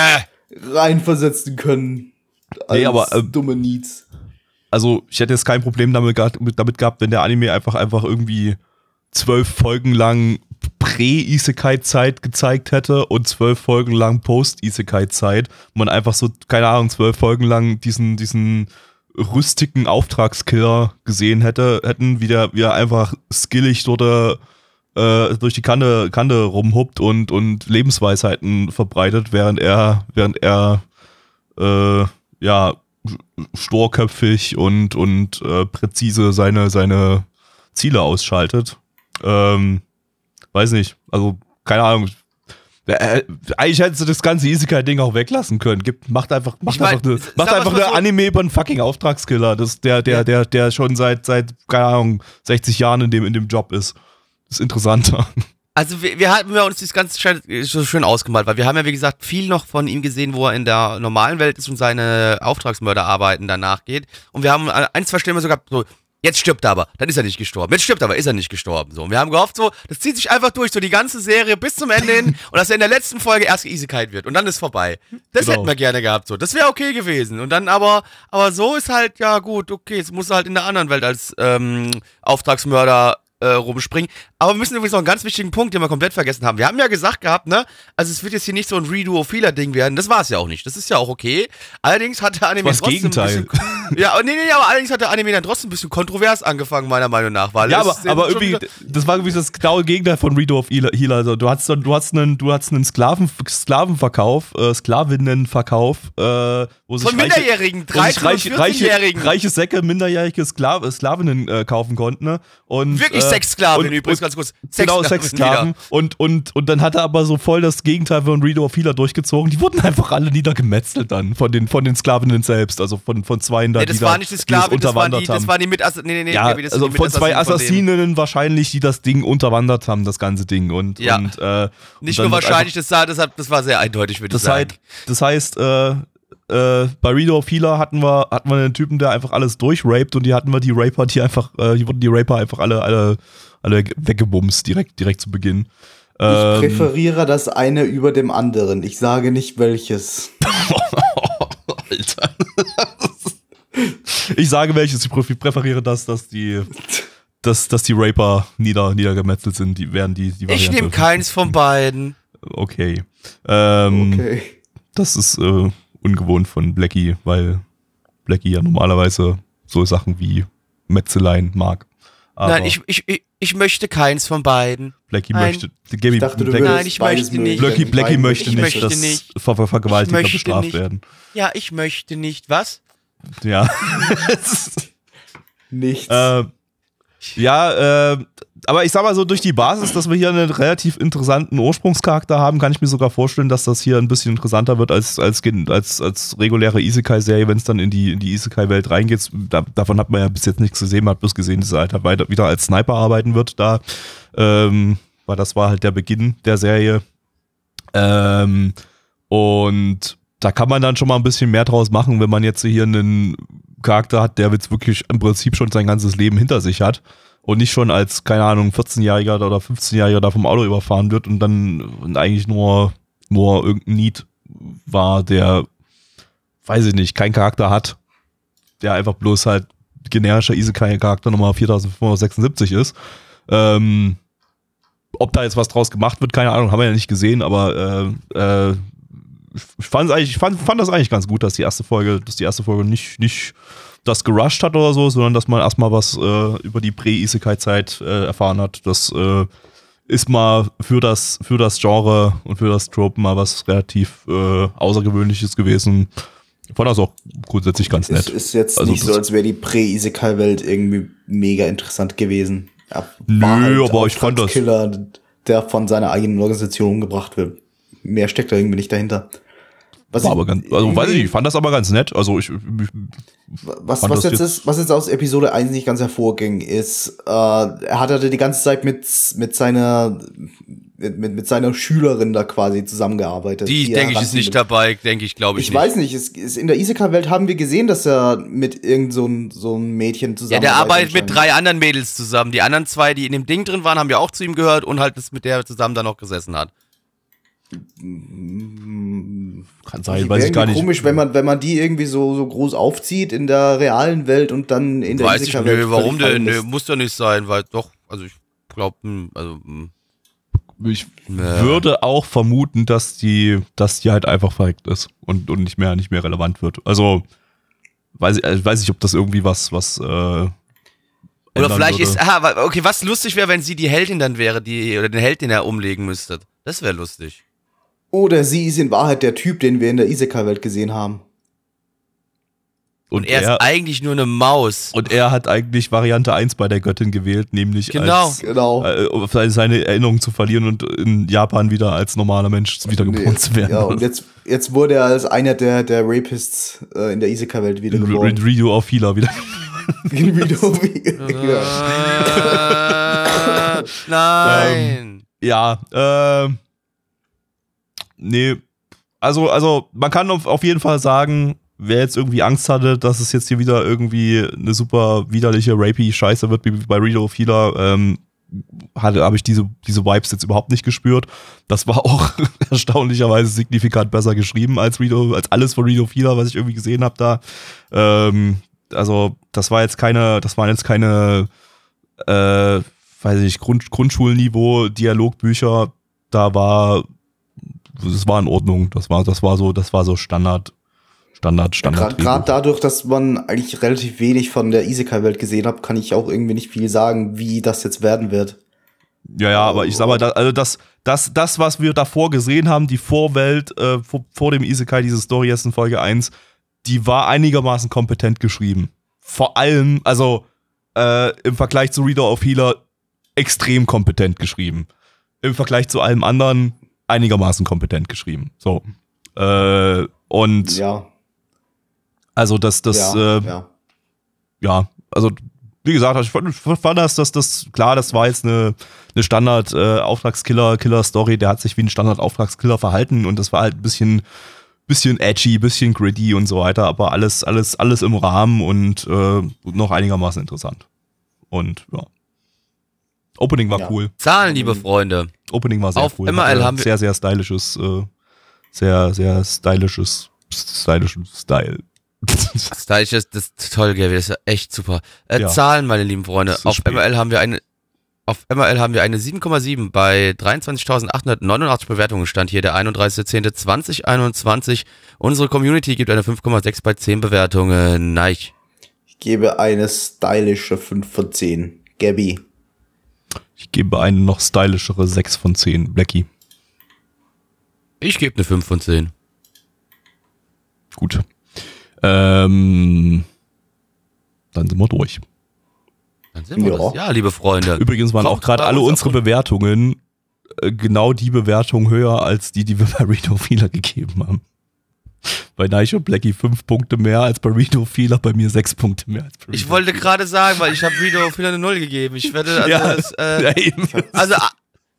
Reinversetzen können. Als Nee, aber, äh, dumme Needs. also ich hätte jetzt kein Problem damit, gehabt- damit gehabt, wenn der Anime einfach einfach irgendwie zwölf Folgen lang Prä-Isekai-Zeit gezeigt hätte und zwölf Folgen lang Post-Isekai-Zeit. Man einfach so, keine Ahnung, zwölf Folgen lang diesen, diesen rüstigen Auftragskiller gesehen hätte, hätten, wie der, wie er einfach skillig durch, der, äh, durch die Kante, Kante rumhuppt und, und Lebensweisheiten verbreitet, während er, während er äh, ja, sturköpfig und, und äh, präzise seine, seine Ziele ausschaltet. Ähm, weiß nicht, also keine Ahnung. Äh, eigentlich hättest du das ganze Isekai-Ding auch weglassen können. Gibt, macht einfach, macht Ich mein, einfach, eine, macht einfach eine so- Anime über einen fucking Auftragskiller, das, der, der, Ja. der, der schon seit, seit, keine Ahnung, 60 Jahren in dem, in dem Job ist. Das ist interessanter. Also wir, wir hatten wir uns das ganz schön, so schön ausgemalt, weil wir haben ja wie gesagt viel noch von ihm gesehen, wo er in der normalen Welt ist und seine Auftragsmörderarbeiten danach geht. Und wir haben ein, zwei Stimmen sogar so, jetzt stirbt er aber, dann ist er nicht gestorben. Jetzt stirbt er aber, ist er nicht gestorben. So. Und wir haben gehofft so, das zieht sich einfach durch, so die ganze Serie bis zum Ende hin und dass er in der letzten Folge erst geisigkeit wird und dann ist vorbei. Das Genau. hätten wir gerne gehabt so. Das wäre okay gewesen. Und dann aber, aber so ist halt, ja gut, okay, jetzt muss er halt in der anderen Welt als ähm, Auftragsmörder äh, rumspringen. Aber wir müssen übrigens noch einen ganz wichtigen Punkt, den wir komplett vergessen haben. Wir haben ja gesagt gehabt, ne? Also es wird jetzt hier nicht so ein Redo-Fehler-Ding werden. Das war es ja auch nicht. Das ist ja auch okay. Allerdings hat der Anime Das trotzdem Gegenteil. ein bisschen. Ja, nee, nee, aber allerdings hat der Anime dann trotzdem ein bisschen kontrovers angefangen, meiner Meinung nach. Weil Ja, aber, aber irgendwie, wieder- das war irgendwie das genaue Gegenteil von Redo of Healer. Also, du hast, du hast einen, du hast einen Sklaven, Sklavenverkauf, äh, Sklavinnenverkauf, äh, wo sich Von reiche- Minderjährigen, wo sich 13- und reiche, reiche, 14-Jährigen. reiche Säcke minderjährige Skla Sklavinnen äh, kaufen konnten. Ne? Und, Wirklich Sexsklaven und- übrigens, und- ganz kurz. Genau, Sexsklaven Sexsklaven. Und, und, und dann hat er aber so voll das Gegenteil von Redo of Healer durchgezogen. Die wurden einfach alle niedergemetzelt dann von den, von den Sklavinnen selbst. Also von, von zwei da, Nee, das die war da, nicht die die Sklavin, das waren die, das waren die mit nee, nee, nee, Ja, nee, also die von zwei. Assassininnen wahrscheinlich, die das Ding unterwandert haben, das ganze Ding. Und, Ja. und, äh, Nicht und nur wahrscheinlich, das, sah, das, hat, das war sehr eindeutig, würde ich sagen. heißt, das heißt, äh, äh, bei Reader of Healer hatten wir, hatten wir einen Typen, der einfach alles durchraped und die hatten wir die Raper, die einfach, äh, die wurden die Raper einfach alle, alle, alle weggebumst, direkt, direkt zu Beginn. Ich Ähm, präferiere das eine über dem anderen. Ich sage nicht welches. Alter. ich sage welches, ich prä- präferiere das, dass die, dass, dass die Raper nieder, niedergemetzelt sind, die werden die, die ich Variante. nehme keins von beiden. Okay. Ähm, Okay. Das ist äh, ungewohnt von Blackie, weil Blackie ja normalerweise so Sachen wie Metzeleien mag. Aber Nein, ich, ich, ich, ich möchte keins von beiden. Blackie Nein. möchte. Gaby, Ich dachte, du Blackie, Nein, ich möchte nicht. Blackie, Blackie möchte Ich nicht, möchte dass nicht. Ver Ver Vergewaltiger bestraft nicht. werden. Ja, ich möchte nicht. Was? Ja. Nichts. äh, Ja, äh, aber ich sag mal so, durch die Basis, dass wir hier einen relativ interessanten Ursprungscharakter haben, kann ich mir sogar vorstellen, dass das hier ein bisschen interessanter wird als, als, als, als reguläre Isekai-Serie, wenn es dann in die, in die Isekai-Welt reingeht. Da, davon hat man ja bis jetzt nichts gesehen, man hat bloß gesehen, dass er halt weiter, wieder als Sniper arbeiten wird da. Ähm, weil das war halt der Beginn der Serie. Ähm, und da kann man dann schon mal ein bisschen mehr draus machen, wenn man jetzt hier einen Charakter hat, der jetzt wirklich im Prinzip schon sein ganzes Leben hinter sich hat und nicht schon als, keine Ahnung, 14-Jähriger oder 15-Jähriger da vom Auto überfahren wird und dann eigentlich nur, nur irgendein Need war, der, weiß ich nicht, keinen Charakter hat, der einfach bloß halt generischer Isekai-Charakter Nummer 4576 ist. Ähm, ob da jetzt was draus gemacht wird, keine Ahnung, haben wir ja nicht gesehen, aber äh, äh, ich eigentlich, ich fand, fand das eigentlich ganz gut, dass die erste Folge, dass die erste Folge nicht, nicht das gerusht hat oder so, sondern dass man erstmal was äh, über die Prä-Isekai-Zeit äh, erfahren hat. Das äh, ist mal für das, für das Genre und für das Trope mal was relativ äh, Außergewöhnliches gewesen. Ich fand das auch grundsätzlich ganz nett. Es ist jetzt Also nicht so, als wäre die Prä-Isekai-Welt irgendwie mega interessant gewesen. Er Nö, halt aber ich fand das- Killer, der von seiner eigenen Organisation umgebracht wird. Mehr steckt da irgendwie nicht dahinter. Was War ich- aber ganz, also weiß ich nicht, ich fand das aber ganz nett. Also ich, ich Was, was, jetzt jetzt- ist, was jetzt aus Episode 1 nicht ganz hervorging, ist, äh, er hat hatte die ganze Zeit mit, mit seiner mit, mit, mit seiner Schülerin da quasi zusammengearbeitet. Die, er denke ich, ist nicht dabei, denke ich, glaube ich, Ich nicht. weiß nicht, es, es, in der Isekai-Welt haben wir gesehen, dass er mit irgend so ein, so ein Mädchen Ja, zusammen der arbeitet mit drei anderen Mädels zusammen. Die anderen zwei, die in dem Ding drin waren, haben ja auch zu ihm gehört und halt das mit der zusammen da noch gesessen hat. Kann sein, weiß ich gar nicht. Komisch, wenn man, wenn man die irgendwie so, so groß aufzieht in der realen Welt und dann in der Weiß ich, nö, warum denn? Nö, muss doch nicht sein, weil doch, also ich glaube, also, hm, Ich Ja. würde auch vermuten, dass die, dass die halt einfach verreckt ist und, und nicht mehr, nicht mehr relevant wird. Also weiß ich, äh, weiß ich, ob das irgendwie was, was äh, Oder vielleicht würde. ist, aha, okay, was lustig wäre, wenn sie die Heldin dann wäre, die, oder den Held, den er umlegen müsste. Das wäre lustig. Oder sie ist in Wahrheit der Typ, den wir in der Isekai-Welt gesehen haben. Und, er, ist eigentlich nur eine Maus. und er hat eigentlich Variante 1 bei der Göttin gewählt, nämlich Genau. als, Genau. äh, um seine- Erinnerungen zu verlieren und in Japan wieder als normaler Mensch wiedergeboren zu werden. Ja, und jetzt, jetzt wurde er als einer der, der Rapists äh, in der Isekai-Welt in wiedergeboren. Ryu auf Healer wieder. Wie- ja. Äh, nein. Ja, äh, nee, also, also man kann auf, jeden Fall sagen, wer jetzt irgendwie Angst hatte, dass es jetzt hier wieder irgendwie eine super widerliche Rapey-Scheiße wird wie bei of Healer, ähm, habe ich diese, diese Vibes jetzt überhaupt nicht gespürt. Das war auch erstaunlicherweise signifikant besser geschrieben als Redo, als alles von of Healer, was ich irgendwie gesehen habe da. Ähm, also, das war jetzt keine, das waren jetzt keine, äh, weiß ich Grund, Grundschulniveau, Dialogbücher, da war, das war in Ordnung. Das war, das war so, das war so Standard, Standard, Standard. Gerade dadurch, dass man eigentlich relativ wenig von der Isekai-Welt gesehen hat, kann ich auch irgendwie nicht viel sagen, wie das jetzt werden wird. Ja, ja, aber ich sag mal, da, also das, das, das, was wir davor gesehen haben, die Vorwelt äh, vor, vor dem Isekai, diese Story jetzt in Folge 1, die war einigermaßen kompetent geschrieben. Vor allem, also äh, im Vergleich zu Reader of Healer extrem kompetent geschrieben. Im Vergleich zu allem anderen einigermaßen kompetent geschrieben. So. Äh, und Ja, also das, das, ja, äh, ja. ja, also wie gesagt, ich fand, fand das, dass das, klar, das war jetzt eine, eine Standard äh, der hat sich wie ein Standard-Auftragskiller verhalten und das war halt ein bisschen, bisschen edgy, bisschen gritty und so weiter, aber alles, alles, alles im Rahmen und äh, noch einigermaßen interessant. Und ja. Opening war Ja. cool. Zahlen, liebe Freunde. Opening war sehr Auf cool. MRL Hatte haben wir- sehr, sehr stylisches, äh, sehr, sehr stylisches, stylischen Style. Stylisch ist das ist toll, Gaby, das ist ja echt super. Äh, Ja. Zahlen, meine lieben Freunde. Auf spät. MRL haben wir eine auf MRL haben wir eine 7,7 bei 23.889 Bewertungen. Stand hier der 31.10.2021. Unsere Community gibt eine 5,6 bei 10 Bewertungen. Nein. Ich gebe eine stylische 5 von 10. Gabby. Ich gebe eine noch stylischere 6 von 10. Blackie. Ich gebe eine 5 von 10. Gut. Ähm, dann sind wir durch. Dann sind wir Ja. das. Ja, liebe Freunde. Übrigens waren Kommt auch gerade alle uns unsere Bewertungen äh, genau die Bewertung höher als die, die wir bei Rito Fieler gegeben haben. Bei und Blackie fünf Punkte mehr als bei Rito Fieler, bei mir sechs Punkte mehr als bei Ich Rito wollte gerade sagen, weil ich habe Video für eine Null gegeben. Ich werde also Ja. das, äh, Ja, eben. also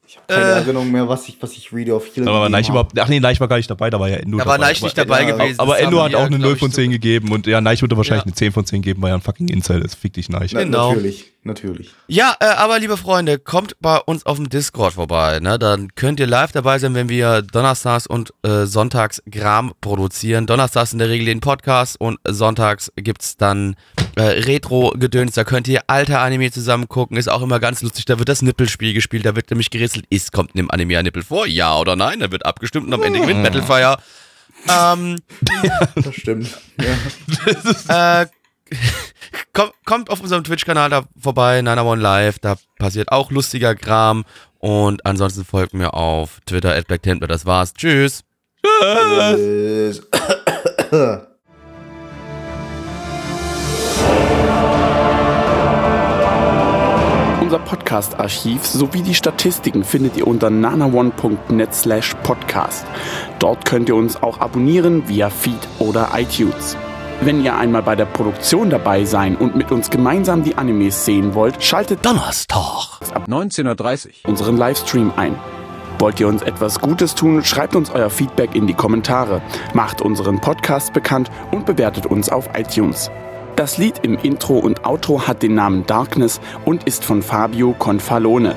Ich habe keine Äh. Erinnerung mehr, was ich, was ich Read of Heal Aber überhaupt, ach nee, Nike war gar nicht dabei, da war ja Endo da war dabei. Neich nicht aber, dabei ja, gewesen. aber Endo hat auch eine glaub 0 ich, von 10 gegeben und ja, Nike würde wahrscheinlich Ja. eine 10 von 10 geben, weil er ein fucking Incel ist. Fick dich. Na, Genau. Natürlich, natürlich. Ja, äh, aber liebe Freunde, kommt bei uns auf dem Discord vorbei. Ne? Dann könnt ihr live dabei sein, wenn wir donnerstags und äh, sonntags Gram produzieren. Donnerstags in der Regel den Podcast und sonntags gibt's dann äh, Retro-Gedöns. Da könnt ihr alte Anime zusammen gucken. Ist auch immer ganz lustig. Da wird das Nippelspiel gespielt. Da wird nämlich gerätselt, ist, kommt in dem Anime ein Nippel vor? Ja oder nein? Da wird abgestimmt und am Ende gewinnt Battlefire. Ähm, Das stimmt. ja. äh, kommt, kommt auf unserem Twitch-Kanal da vorbei, Nana One Live, da passiert auch lustiger Kram. Und ansonsten folgt mir auf Twitter at Black Templar. Das war's. Tschüss. Äh, Unser Podcast-Archiv sowie die Statistiken findet ihr unter nanaone.net slash podcast. Dort könnt ihr uns auch abonnieren via Feed oder iTunes. Wenn ihr einmal bei der Produktion dabei sein und mit uns gemeinsam die Animes sehen wollt, schaltet Donnerstag. ab 19.30 Uhr. unseren Livestream ein. Wollt ihr uns etwas Gutes tun, schreibt uns euer Feedback in die Kommentare, macht unseren Podcast bekannt und bewertet uns auf iTunes. Das Lied im Intro und Outro hat den Namen Darkness und ist von Fabio Confalone.